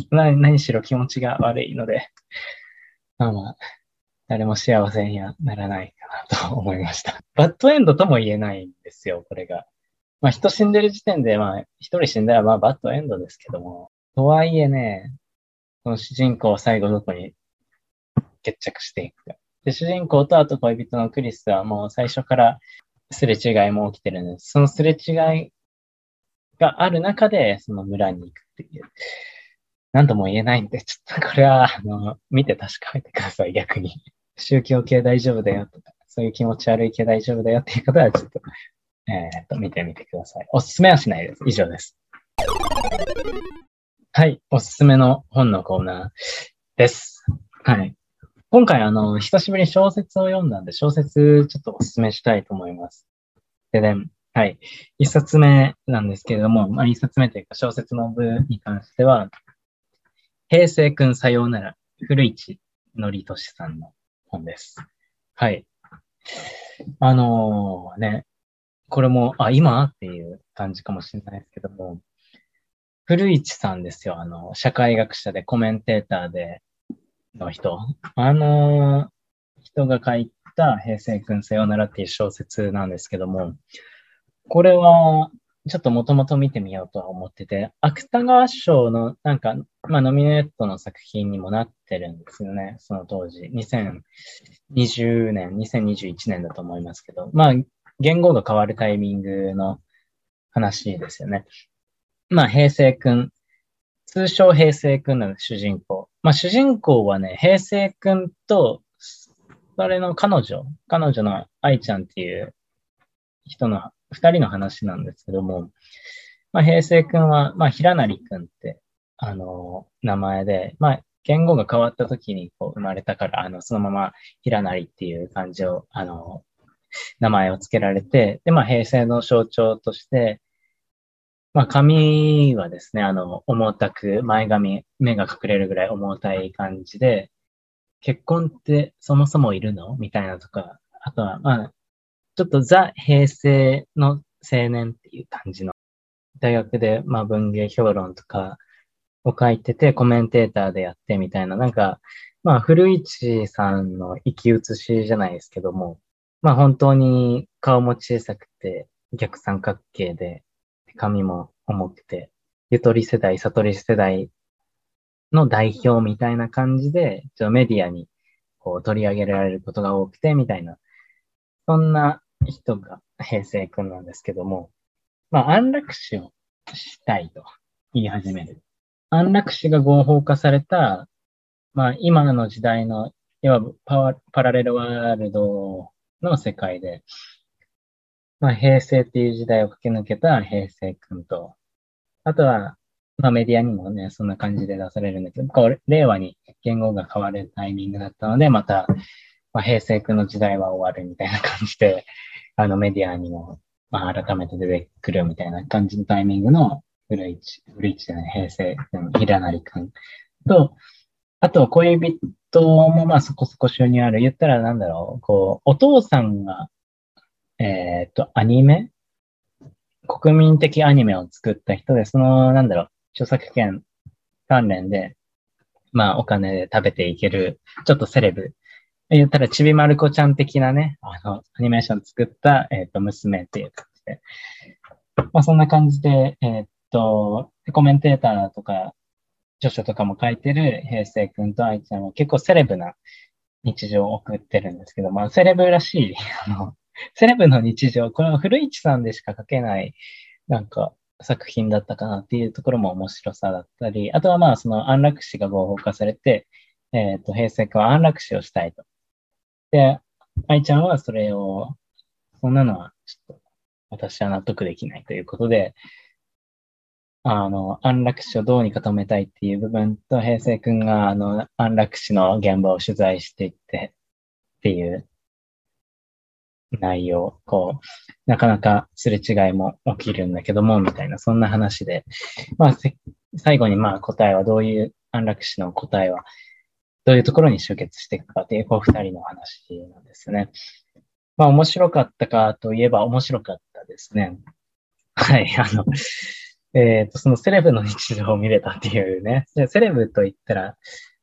S1: 何しろ気持ちが悪いので、まあまあ、誰も幸せにはならない。なと思いました。バッドエンドとも言えないんですよ、これが。まあ人死んでる時点で、まあ一人死んだらまあバッドエンドですけども、とはいえね、この主人公は最後どこに決着していくか。で、主人公とあと恋人のクリスはもう最初からすれ違いも起きてるんです。そのすれ違いがある中で、その村に行くっていう。何とも言えないんで、ちょっとこれは、あの、見て確かめてください、逆に。宗教系大丈夫だよとか、そういう気持ち悪い系大丈夫だよっていう方は、ちょっと、え、っと、見てみてください。おすすめはしないです。以上です。はい、おすすめの本のコーナーです。はい。今回、あの、久しぶりに小説を読んだんで、小説ちょっとお勧めしたいと思います。でね、はい。一冊目なんですけれども、まあ、一冊目というか小説の部に関しては、平成くんさようなら、古市のりとしさんの本です。はい。あのー、ね、これも、あ、今っていう感じかもしれないですけども、古市さんですよ。あの、社会学者でコメンテーターで、の人。あの人が書いた平成君さよならっていう小説なんですけども、これは、ちょっともともと見てみようとは思ってて、芥川賞のなんか、まあノミネートの作品にもなってるんですよね。その当時。2020年、2021年だと思いますけど、まあ言語が変わるタイミングの話ですよね。まあ平成くん、通称平成くんの主人公。まあ、主人公はね、平成くんと、それの彼女、彼女の愛ちゃんっていう人の二人の話なんですけども、まあ、平成くんは、まあ、平成くんって、あの、名前で、まあ、言語が変わった時にこう生まれたから、あの、そのまま平成っていう感じを、あの、名前を付けられて、で、まあ、平成の象徴として、まあ、髪はですね、あの、重たく、前髪、目が隠れるぐらい重たい感じで、結婚ってそもそもいるの？みたいなとか、あとは、まあ、ちょっとザ平成の青年っていう感じの、大学で、まあ、文芸評論とかを書いてて、コメンテーターでやってみたいな、なんか、まあ、古市さんの生き写しじゃないですけども、まあ、本当に顔も小さくて、逆三角形で、髪も重くて、ゆとり世代、悟り世代の代表みたいな感じで、ちょメディアにこう取り上げられることが多くて、みたいな、そんな人が平成くんなんですけども、まあ、安楽死をしたいと言い始める。安楽死が合法化された、まあ、今の時代の、いわばパパラレルワールドの世界で、まあ、平成っていう時代を駆け抜けた平成くんと、あとは、まあ、メディアにもね、そんな感じで出されるんだけど、こう令和に言語が変わるタイミングだったので、また、まあ、平成くんの時代は終わるみたいな感じで、あのメディアにも、まあ、改めて出てくるみたいな感じのタイミングの古市、古市じゃない、平成くん、平成くんと、あと、恋人もまあそこそこ収入ある。言ったらなんだろう、こう、お父さんがえっ、と、アニメ？国民的アニメを作った人で、その、なんだろう、著作権関連で、まあ、お金で食べていける、ちょっとセレブ。言ったら、ちびまる子ちゃん的なね、あの、アニメーション作った、えっ、ー、と、娘っていう感じで。まあ、そんな感じで、えっ、と、コメンテーターとか、著書とかも書いてる平成くんと愛ちゃんは結構セレブな日常を送ってるんですけど、まあ、セレブらしい、あの、セレブの日常、これは古市さんでしか書けない、なんか、作品だったかなっていうところも面白さだったり、あとはまあ、その安楽死が合法化されて、えっ、ー、と、平成君は安楽死をしたいと。で、愛ちゃんはそれを、そんなのはちょっと私は納得できないということで、あの、安楽死をどうにか止めたいっていう部分と、平成くんが、あの、安楽死の現場を取材していってっていう内容、こう、なかなかすれ違いも起きるんだけども、みたいな、そんな話で、まあ、最後にまあ答えはどういう、安楽死の答えは、どういうところに集結していくかっていう、こう二人の話なんですね。まあ、面白かったかといえば面白かったですね。はい、あの、えっ、ー、と、そのセレブの日常を見れたっていうね。セレブと言ったら、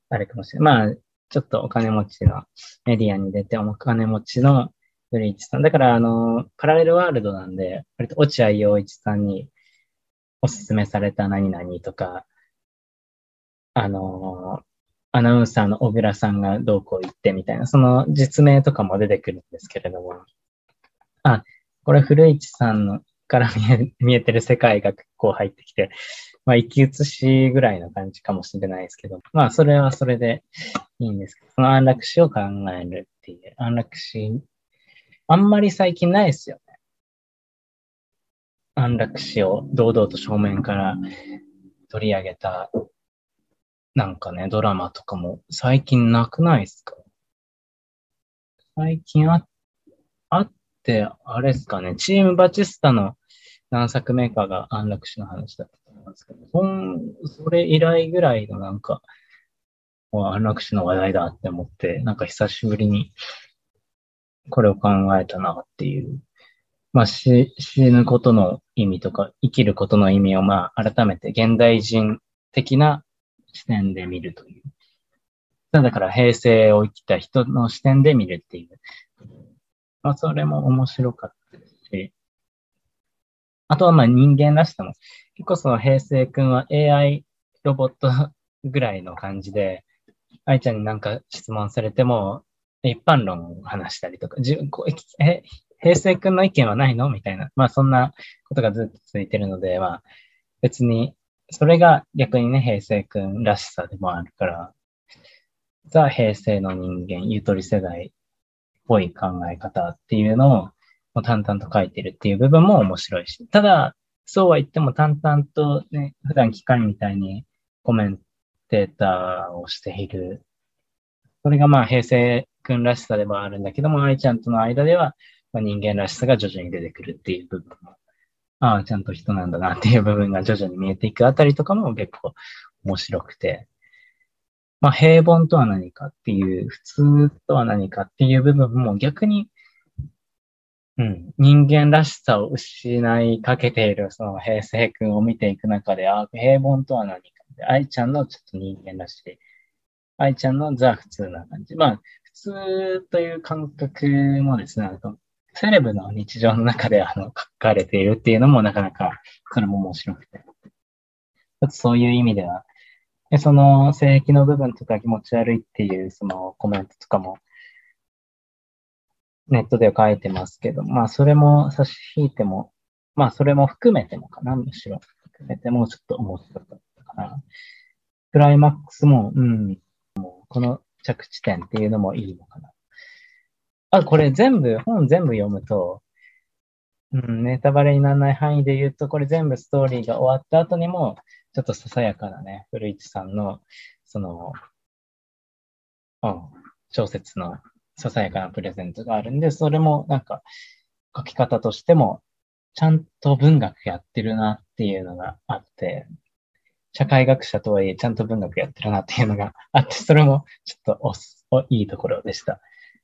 S1: あれかもしれない。まあ、ちょっとお金持ちのメディアに出て、お金持ちのブリーチさん。だから、あの、パラレルワールドなんで、割と落合陽一さんにおすすめされた何々とか、あの、アナウンサーの小倉さんがどうこう言ってみたいな、その実名とかも出てくるんですけれども、あ、これ古市さんのから見え 見えてる世界が結構入ってきて、まあ、生き写しぐらいの感じかもしれないですけど、まあ、それはそれでいいんですけど、その安楽死を考えるっていう、安楽死、あんまり最近ないですよね。安楽死を堂々と正面から取り上げた、なんかね、ドラマとかも最近なくないですか？最近あ、あって、あれですかね、チームバチスタの何作目かが安楽死の話だったと思いますけど、そんそれ以来ぐらいのなんか、安楽死の話題だって思って、なんか久しぶりにこれを考えたなっていう。まあ死ぬことの意味とか、生きることの意味をまあ改めて現代人的な視点で見るという。だから平成を生きた人の視点で見るっていう。まあそれも面白かったし、あとはまあ人間らしさも、結構その平成くんは AI ロボットぐらいの感じで、愛ちゃんになんか質問されても、一般論を話したりとか、じえ平成くんの意見はないの？みたいな、まあそんなことがずっと続いてるので、まあ別に、それが逆にね、平成くんらしさでもあるから、ザ・平成の人間、ゆとり世代っぽい考え方っていうのを淡々と書いてるっていう部分も面白いし、ただ、そうは言っても淡々とね、普段機械みたいにコメンテーターをしている。それがまあ平成くんらしさでもあるんだけども、愛ちゃんとの間では、ま、人間らしさが徐々に出てくるっていう部分も、ああ、ちゃんと人なんだなっていう部分が徐々に見えていくあたりとかも結構面白くて、まあ平凡とは何かっていう、普通とは何かっていう部分も逆にうん、人間らしさを失いかけているその平成君を見ていく中で、ああ、平凡とは何かって。愛ちゃんのちょっと人間らしい。愛ちゃんのザ普通な感じ。まあ、普通という感覚もですね、セレブの日常の中であの書かれているっていうのもなかなか、それも面白くて。ちょっとそういう意味では、でその性癖の部分とか気持ち悪いっていうそのコメントとかも、ネットでは書いてますけど、まあそれも差し引いても、まあそれも含めてもかな、むしろ。含めてもちょっと面白かったかな。クライマックスも、うん、もうこの着地点っていうのもいいのかな。あ、これ全部、本全部読むと、うん、ネタバレにならない範囲で言うと、これ全部ストーリーが終わった後にも、ちょっとささやかなね、古市さんの、その、うん、小説のささやかなプレゼントがあるんで、それもなんか書き方としても、ちゃんと文学やってるなっていうのがあって、社会学者とはいえちゃんと文学やってるなっていうのがあって、それもちょっとおいいところでした。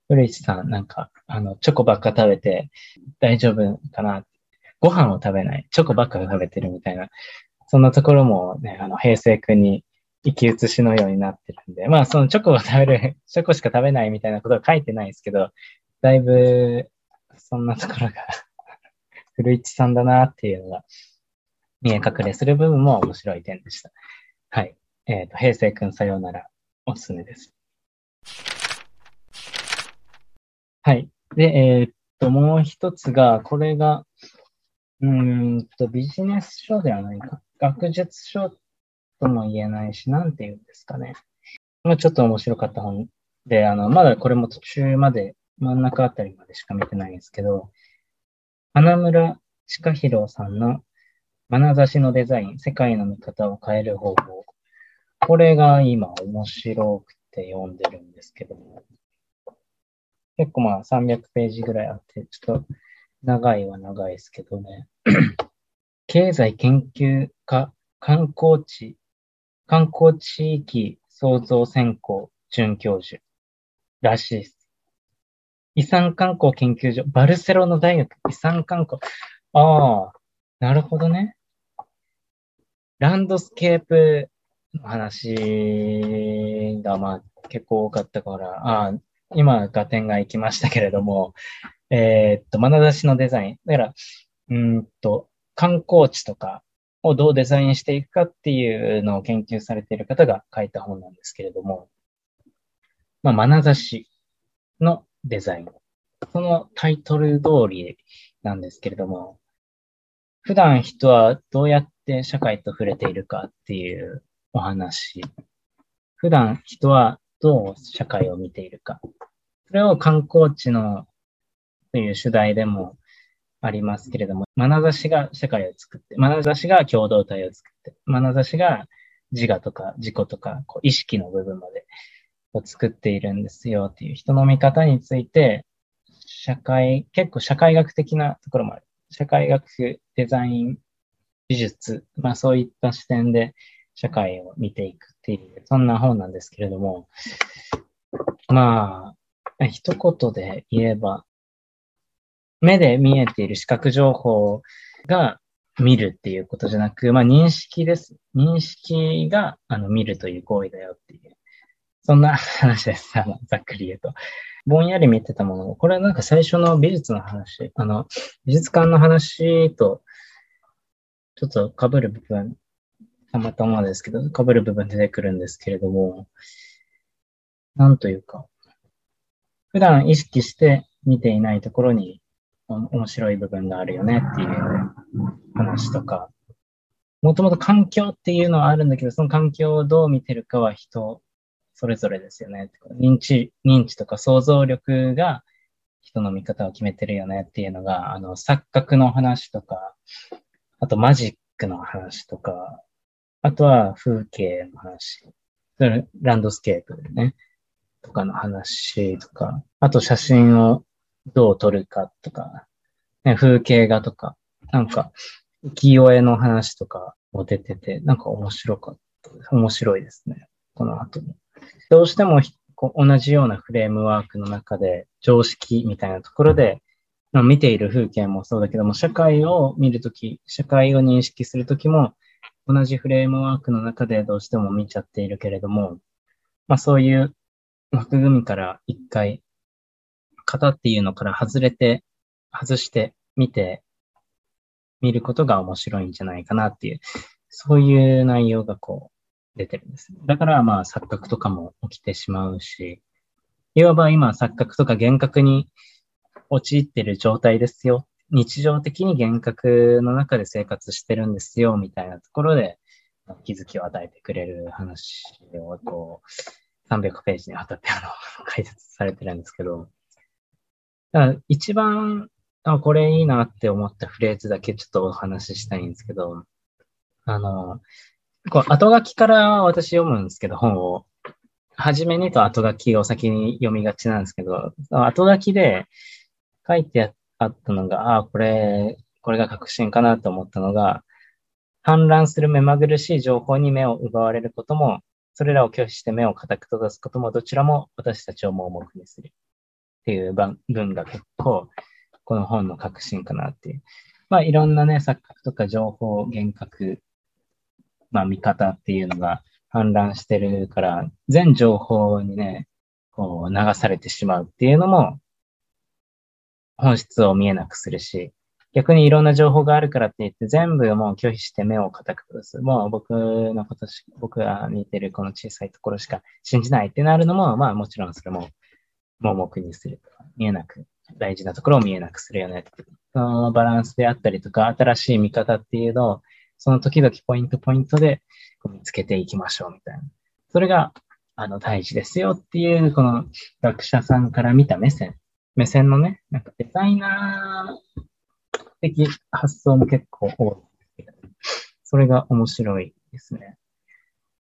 S1: 古市さん、なんか、あの、チョコばっか食べて大丈夫かなご飯を食べない、チョコばっか食べてるみたいな、そんなところもね、あの、平成くんに生き写しのようになってるんで、まあそのチョコを食べる、チョコしか食べないみたいなことは書いてないですけど、だいぶそんなところが 古市さんだなっていうのが見え隠れする部分も面白い点でした。はい。えっ、ー、と、平成くんさようならおすすめです。はい。で、えっ、と、もう一つが、これが、うんと、ビジネス書ではないか？学術書とも言えないし、なんて言うんですかね。まあ、ちょっと面白かった本で、あの、まだこれも途中まで、真ん中あたりまでしか見てないんですけど、花村鹿弘さんの眼差しのデザイン、世界の見方を変える方法。これが今面白くて読んでるんですけども。結構まあ300ページぐらいあって、ちょっと長いは長いですけどね。経済研究家、観光地、観光地域創造専攻准教授らしいです。遺産観光研究所、バルセロナ大学遺産観光。ああ、なるほどね。ランドスケープの話が、まあ、結構多かったから、ああ、今、合点が行きましたけれども、えー、っと、眼差しのデザイン。だから、うんと、観光地とかをどうデザインしていくかっていうのを研究されている方が書いた本なんですけれども、まあ、眼差しのデザイン。そのタイトル通りなんですけれども、普段人はどうやって社会と触れているかっていうお話。普段人はどう社会を見ているか。それを観光地のという主題でもありますけれども、眼差しが社会を作って、眼差しが共同体を作って、眼差しが自我とか自己とかこう意識の部分までを作っているんですよっていう人の見方について、社会、結構社会学的なところもある。社会学、デザイン、美術、まあそういった視点で社会を見ていくっていう、そんな本なんですけれども、まあ、一言で言えば、目で見えている視覚情報が見るっていうことじゃなく、まあ認識です。認識があの見るという行為だよっていう。そんな話です。あの、ざっくり言うと。ぼんやり見てたもの。これはなんか最初の美術の話、あの、美術館の話と、ちょっと被る部分、たまたまですけど、被る部分出てくるんですけれども、なんというか、普段意識して見ていないところに面白い部分があるよねっていう話とか、もともと環境っていうのはあるんだけど、その環境をどう見てるかは人それぞれですよね。認知、認知とか想像力が人の見方を決めてるよねっていうのが、あの、錯覚の話とか、あとマジックの話とか、あとは風景の話、ランドスケープでね、とかの話とか、あと写真をどう撮るかとか、ね、風景画とか、なんか、浮世絵の話とかも出てて、なんか面白かった。面白いですね。この後も。どうしても同じようなフレームワークの中で、常識みたいなところで、見ている風景もそうだけども、社会を見るとき、社会を認識するときも、同じフレームワークの中でどうしても見ちゃっているけれども、まあそういう枠組みから一回、型っていうのから外れて、外して見て、見ることが面白いんじゃないかなっていう、そういう内容がこう、出てるんです。だからまあ錯覚とかも起きてしまうし、いわば今錯覚とか幻覚に陥ってる状態ですよ。日常的に幻覚の中で生活してるんですよ、みたいなところで気づきを与えてくれる話をこう300ページにわたってあの解説されてるんですけど、だから一番あこれいいなって思ったフレーズだけちょっとお話ししたいんですけど、あの、こう後書きから私読むんですけど、本を。はじめにと後書きを先に読みがちなんですけど、後書きで書いてあっあったのが、ああ、これ、これが確信かなと思ったのが、氾濫する目まぐるしい情報に目を奪われることも、それらを拒否して目を固く閉ざすことも、どちらも私たちを盲目にするっていう文が結構、この本の確信かなっていう。まあ、いろんなね、錯覚とか情報、幻覚まあ、見方っていうのが氾濫してるから、全情報にね、こう流されてしまうっていうのも、本質を見えなくするし、逆にいろんな情報があるからって言って全部もう拒否して目を固く閉す。もう僕のことし、僕が見てるこの小さいところしか信じないってなるのも、まあもちろんそれも盲目にする、見えなく、大事なところを見えなくするよね。そのバランスであったりとか、新しい見方っていうのをその時々ポイントポイントで見つけていきましょうみたいな。それが、あの、大事ですよっていう、この学者さんから見た目線。目線のね、なんかデザイナー的発想も結構多い。それが面白いですね。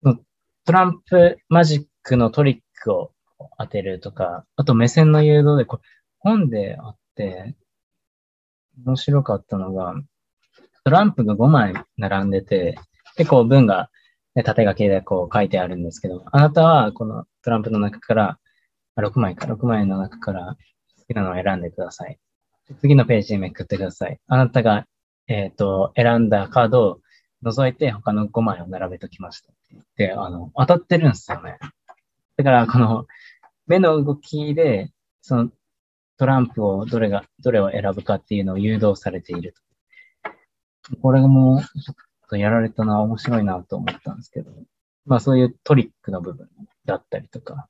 S1: トランプマジックのトリックを当てるとか、あと目線の誘導で、これ本であって、面白かったのが、トランプが5枚並んでて、結構文が、ね、縦書きでこう書いてあるんですけど、あなたはこのトランプの中から、6枚か、6枚の中からきなのを選んでください。次のページにめくってください。あなたが、えっ、ー、と、選んだカードを除いて他の5枚を並べときましたって言って、あの、当たってるんですよね。だから、この、目の動きで、その、トランプをどれが、どれを選ぶかっていうのを誘導されていると。これも、ちょっとやられたのは面白いなと思ったんですけど、まあそういうトリックの部分だったりとか。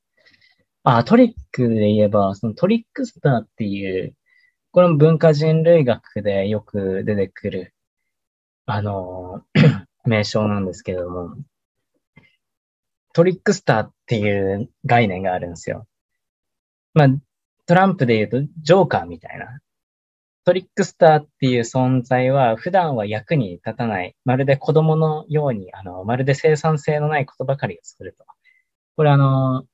S1: あ、トリックで言えば、そのトリックスターっていう、これも文化人類学でよく出てくる、あの、名称なんですけれども、トリックスターっていう概念があるんですよ。まあ、トランプで言うと、ジョーカーみたいな。トリックスターっていう存在は、普段は役に立たない、まるで子供のように、あの、まるで生産性のないことばかりをすると。これあの、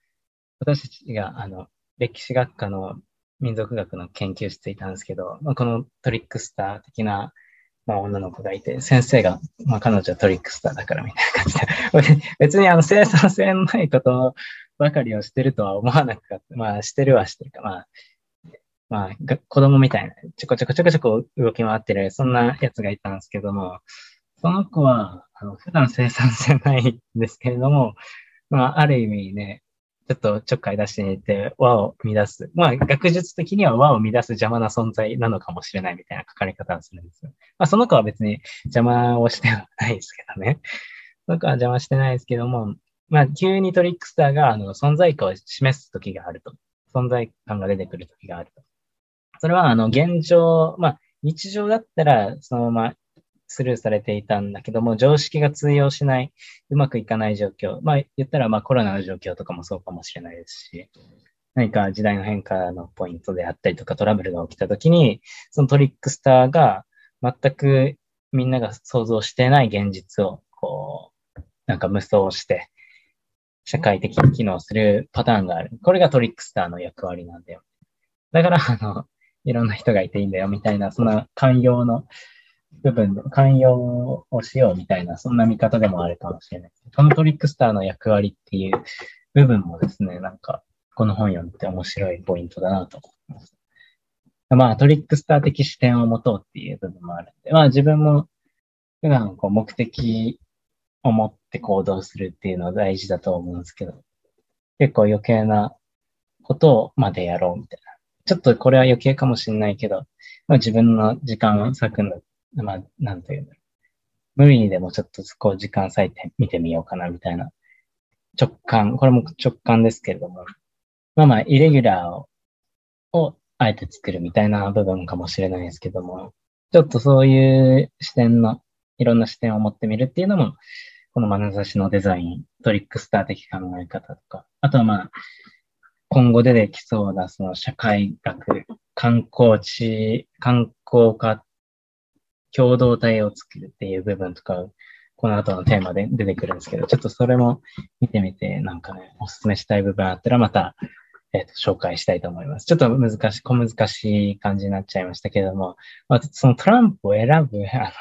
S1: 私たちが、あの、歴史学科の民族学の研究室いたんですけど、まあ、このトリックスター的なまあ、女の子がいて、先生が、まあ、彼女はトリックスターだからみたいな感じで、別にあの生産性のないことばかりをしてるとは思わなかった。まあ、してるはしてるか。まあ、まあ、子供みたいな、ちょこちょこちょこちょこ動き回ってる、そんなやつがいたんですけども、その子は、あの普段生産性ないんですけれども、まあ、ある意味ね、ちょっとちょっかい出してみて、和を乱す。まあ、学術的には和を乱す邪魔な存在なのかもしれないみたいな書かれ方をするんですよ。まあ、その子は別に邪魔をしてはないですけどね。その子は邪魔してないですけども、まあ、急にトリックスターがあの存在感を示す時があると。存在感が出てくる時があると。それは、あの、現状、まあ、日常だったら、そのままスルーされていたんだけども、常識が通用しない、うまくいかない状況。まあ言ったらまあコロナの状況とかもそうかもしれないですし、何か時代の変化のポイントであったりとかトラブルが起きたときに、そのトリックスターが全くみんなが想像してない現実を、こう、なんか無双して、社会的に機能するパターンがある。これがトリックスターの役割なんだよ。だから、あの、いろんな人がいていいんだよ、みたいな、そんな寛容の部分で寛容をしようみたいな、そんな見方でもあるかもしれない。このトリックスターの役割っていう部分もですね、なんか、この本読んで面白いポイントだなと思います。まあ、トリックスター的視点を持とうっていう部分もあるんで、まあ自分も普段こう目的を持って行動するっていうのは大事だと思うんですけど、結構余計なことをまでやろうみたいな。ちょっとこれは余計かもしれないけど、まあ、自分の時間を割くんだまあ、なんというんだろう。無理にでもちょっとこう時間割いて見てみようかなみたいな。直感、これも直感ですけれども、まあまあ、イレギュラーををあえて作るみたいな部分かもしれないですけども、ちょっとそういう視点の、いろんな視点を持ってみるっていうのも、この眼差しのデザイン、トリックスター的考え方とか、あとはまあ、今後出てきそうなその社会学、観光地、観光化共同体を作るっていう部分とか、この後のテーマで出てくるんですけど、ちょっとそれも見てみて、なんかね、おすすめしたい部分あったらまた、えっ、ー、と、紹介したいと思います。ちょっと難しい、小難しい感じになっちゃいましたけれども、まあ、そのトランプを選ぶ、あ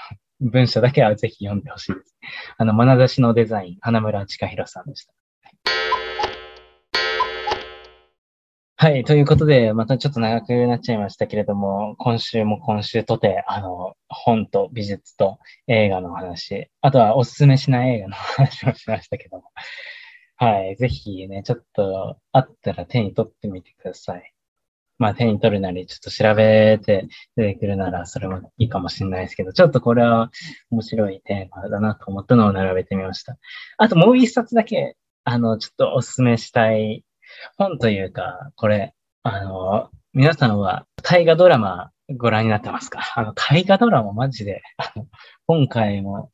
S1: の、文章だけはぜひ読んでほしいです。あの、眼差しのデザイン、花村近弘さんでした。はい。ということで、またちょっと長くなっちゃいましたけれども、今週も今週とて、あの、本と美術と映画の話、あとはおすすめしない映画の話をしましたけども、はい。ぜひね、ちょっとあったら手に取ってみてください。まあ手に取るなり、ちょっと調べて出てくるなら、それもいいかもしれないですけど、ちょっとこれは面白いテーマだなと思ったのを並べてみました。あともう一冊だけ、あの、ちょっとおすすめしたい本というか、これ、あの、皆さんは大河ドラマご覧になってますか？あの、大河ドラママジで、あの、今回も、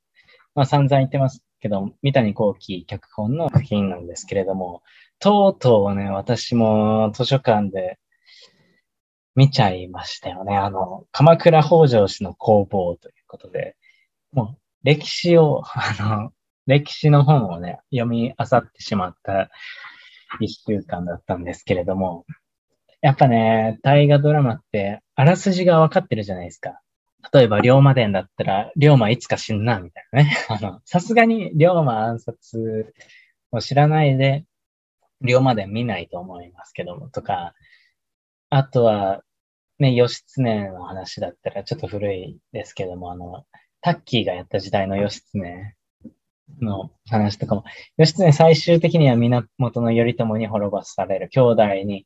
S1: まあ散々言ってますけど、三谷幸喜脚本の作品なんですけれども、とうとうね、私も図書館で見ちゃいましたよね。あの、鎌倉北条氏の工房ということで、もう歴史を、あの、歴史の本をね、読み漁ってしまった一週間だったんですけれども、やっぱね、大河ドラマってあらすじが分かってるじゃないですか。例えば、龍馬伝だったら、龍馬いつか死んな、みたいなね。あの、さすがに龍馬暗殺を知らないで、龍馬伝見ないと思いますけども、とか、あとは、ね、義経の話だったらちょっと古いですけども、あの、タッキーがやった時代の義経の話とかも、義経最終的には源頼朝に滅ぼされる、兄弟に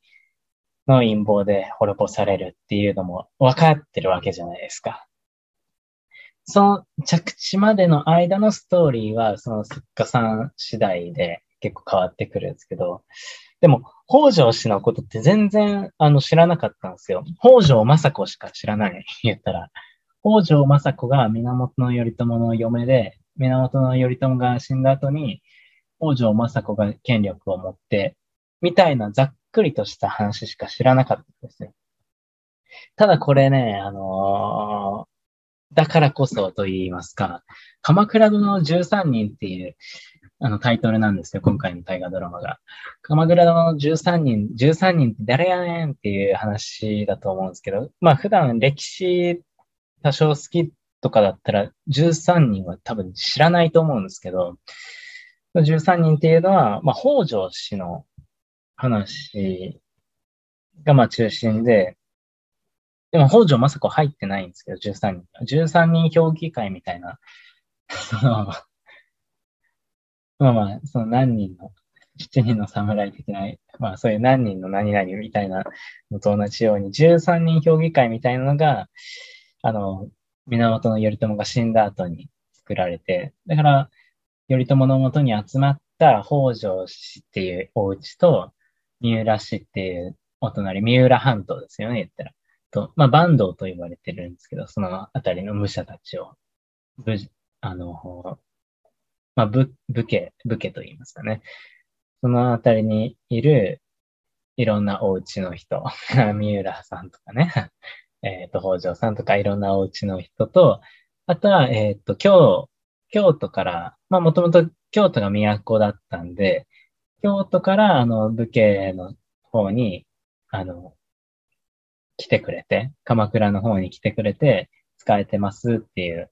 S1: の陰謀で滅ぼされるっていうのも分かってるわけじゃないですか。その着地までの間のストーリーは、その作家さん次第で結構変わってくるんですけど、でも、北条氏のことって全然、あの、知らなかったんですよ。北条政子しか知らない、言ったら。北条政子が源頼朝の嫁で、源頼朝が死んだ後に、北条政子が権力を持って、みたいなざっくりとした話しか知らなかったですよ。ただこれね、あのー、だからこそと言いますか、鎌倉殿の13人っていうあのタイトルなんですよ、今回の大河ドラマが。鎌倉殿の13人、13人って誰やねんっていう話だと思うんですけど、まあ普段歴史多少好きとかだったら13人は多分知らないと思うんですけど、13人っていうのは、まあ北条氏の話がまあ中心で、でも北条政子入ってないんですけど、13人。13人評議会みたいな、その、まあまあ、その何人の、7人の侍的な、まあそういう何人の何々みたいなのと同じように、13人評議会みたいなのが、あの、源頼朝が死んだ後に作られて、だから、頼朝のもとに集まった北条氏っていうお家と、三浦市っていうお隣、三浦半島ですよね、言ったら。と、まあ、坂東と言われてるんですけど、そのあたりの武者たちを、武、あの、まあ、武、武家、武家と言いますかね。そのあたりにいる、いろんなお家の人、三浦さんとかね、えっ、と、北条さんとかいろんなお家の人と、あとは、えっ、と、京、京都から、まあ、もともと京都が都だったんで、京都から、あの、武家の方に、あの、来てくれて、鎌倉の方に来てくれて、使えてますっていう、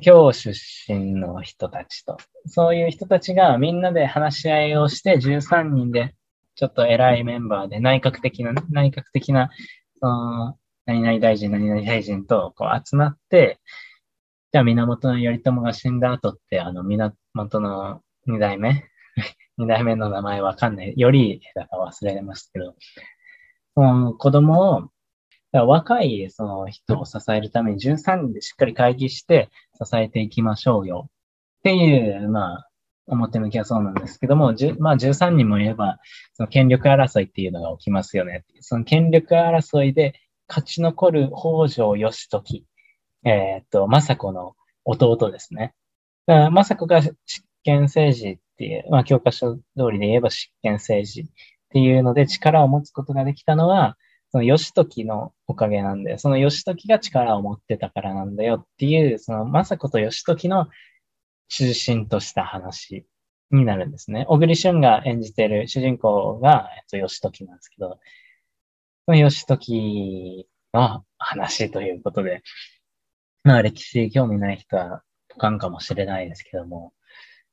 S1: 京出身の人たちと、そういう人たちがみんなで話し合いをして13人で、ちょっと偉いメンバーで内閣的な、内閣的な、その、何々大臣、何々大臣とこう集まって、じゃあ源頼朝が死んだ後って、あの、源の二代目？二代目の名前わかんない。よりだから忘れましたけど、その子供を、若いその人を支えるために13人でしっかり会議して支えていきましょうよ。っていう、まあ、表向きはそうなんですけども、まあ13人もいれば、その権力争いっていうのが起きますよね。その権力争いで勝ち残る北条義時、えー、っと、政子の弟ですね。だから政子が執権政治っていう、まあ、教科書通りで言えば執権政治っていうので力を持つことができたのは、その義時のおかげなんで、その義時が力を持ってたからなんだよっていう、その政子と義時の中心とした話になるんですね。小栗旬が演じている主人公が、えっと、義時なんですけど、その義時の話ということで、まあ歴史興味ない人はポカンかもしれないですけども、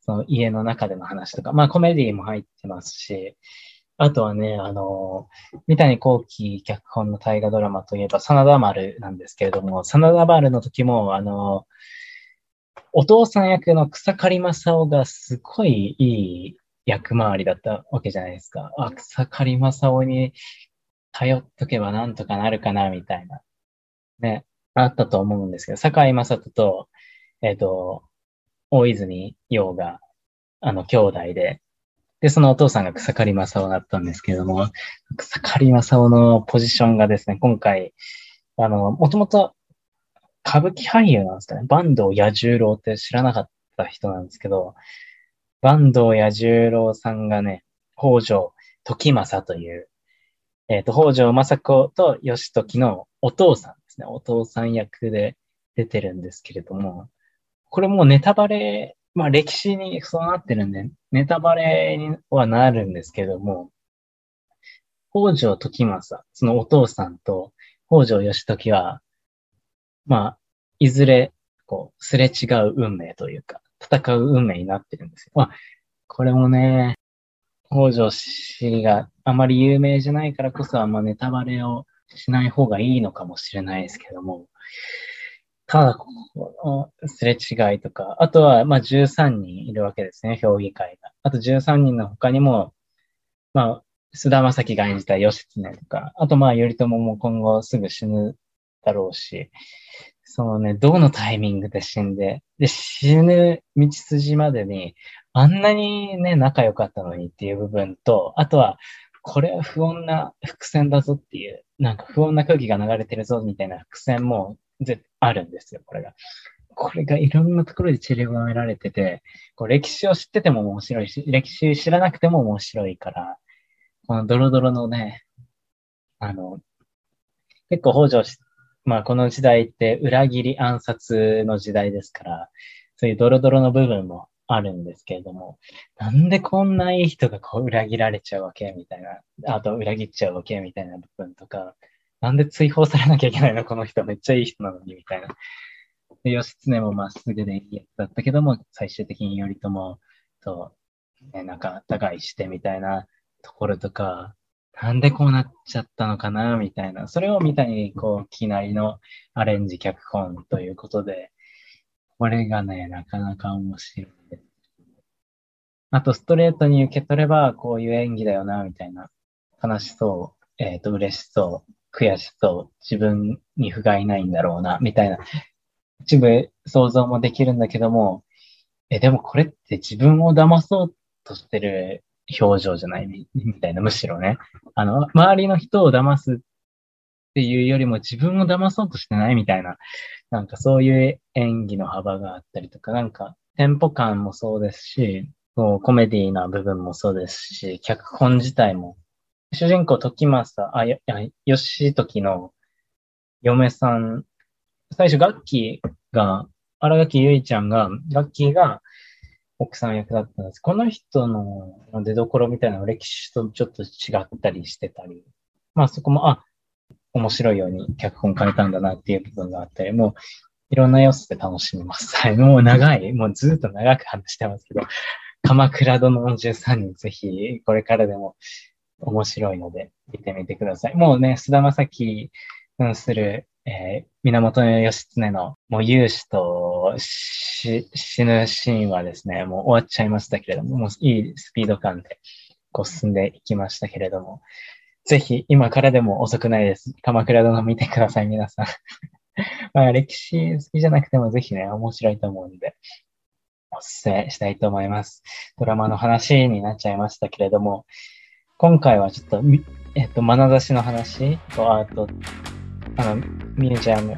S1: その家の中での話とか、まあコメディも入ってますし、あとはね、あの、三谷幸喜脚本の大河ドラマといえば、真田丸なんですけれども、真田丸の時も、あの、お父さん役の草刈正雄がすごいいい役回りだったわけじゃないですか。あ、草刈正雄に頼っとけばなんとかなるかな、みたいな。ね、あったと思うんですけど、坂井正人と、えっ、ー、と、大泉洋が、あの、兄弟で、で、そのお父さんが草刈正雄だったんですけれども、草刈正雄のポジションがですね、今回、あの、もともと歌舞伎俳優なんですかね、坂東彌十郎って知らなかった人なんですけど、坂東彌十郎さんがね、北条時政という、えっ、と、北条政子と義時のお父さんですね。お父さん役で出てるんですけれども、これもうネタバレ、まあ歴史にそうなってるんで、ネタバレにはなるんですけども、北条時政、そのお父さんと北条義時は、まあ、いずれ、こう、すれ違う運命というか、戦う運命になってるんですよ。まあ、これもね、北条氏があまり有名じゃないからこそ、あんまネタバレをしない方がいいのかもしれないですけども、ただ、このすれ違いとか、あとは、まあ、13人いるわけですね、評議会が。あと13人の他にも、まあ、菅田将暉が演じた義経とか、あとまあ、頼朝も今後すぐ死ぬだろうし、そのね、どのタイミングで死んで、で、死ぬ道筋までに、あんなにね、仲良かったのにっていう部分と、あとは、これは不穏な伏線だぞっていう、なんか不穏な空気が流れてるぞみたいな伏線もあるんですよ、これが。これがいろんなところで散りばめられてて、こう歴史を知ってても面白いし、歴史知らなくても面白いから、このドロドロのね、あの、結構北条まあこの時代って裏切り暗殺の時代ですから、そういうドロドロの部分もあるんですけれども、なんでこんないい人がこう裏切られちゃうわけみたいな、あと裏切っちゃうわけみたいな部分とか、なんで追放されなきゃいけないのこの人めっちゃいい人なのにみたいな。で、義経もまっすぐでいいやつだったけども、最終的に頼朝と、ね、仲違いしてみたいなところとか、なんでこうなっちゃったのかな、みたいな。それを見たに、こう、きなりのアレンジ脚本ということで、これがね、なかなか面白い。あと、ストレートに受け取れば、こういう演技だよな、みたいな。悲しそう、えっ、ー、と、嬉しそう、悔しそう、自分に不甲斐ないんだろうな、みたいな。一部想像もできるんだけども、え、でもこれって自分を騙そうとしてる表情じゃないみたいな、むしろね。あの、周りの人を騙すっていうよりも自分を騙そうとしてないみたいな、なんかそういう演技の幅があったりとか、なんかテンポ感もそうですし、こうコメディな部分もそうですし、脚本自体も、主人公時政、あ、や、義時の嫁さん、最初ガッキーが、荒垣結衣ちゃんが、ガッキーが奥さん役だったんです。この人の出所みたいな歴史とちょっと違ったりしてたり、まあそこも、あ、面白いように脚本変えたんだなっていう部分があったり、もういろんな要素で楽しめます。はい。もう長い、もうずっと長く話してますけど、鎌倉殿の13人ぜひこれからでも面白いので見てみてください。もうね、菅田将暉扮するえー、源義経のもう勇士と死ぬシーンはですね、もう終わっちゃいましたけれども、もういいスピード感でこう進んでいきましたけれども、ぜひ今からでも遅くないです。鎌倉殿見てください、皆さん。まあ歴史好きじゃなくてもぜひね、面白いと思うんで、おすすめしたいと思います。ドラマの話になっちゃいましたけれども、今回はちょっと、えっと、眼差しの話とアートあの、ミュージアム、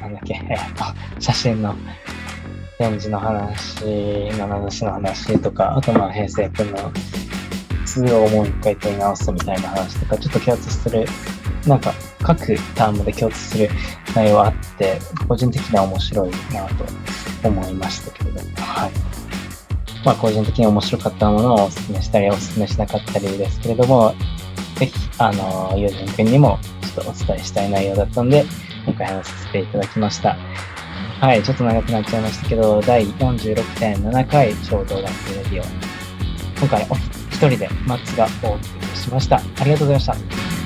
S1: なんだっけ、えっと、写真の展示の話、七しの話とか、あとまあ平成君の2をもう一回問い直すみたいな話とか、ちょっと共通する、なんか各タームで共通する内容あって、個人的には面白いなと思いましたけれども、はい。まあ個人的に面白かったものをお勧めしたり、お勧めしなかったりですけれども、ぜひ、あの、友人君にもちょっとお伝えしたい内容だったんで、今回話させていただきました。はい、ちょっと長くなっちゃいましたけど、第46.7回超動画レディオ。今回お一人でマッツがお送りしました。ありがとうございました。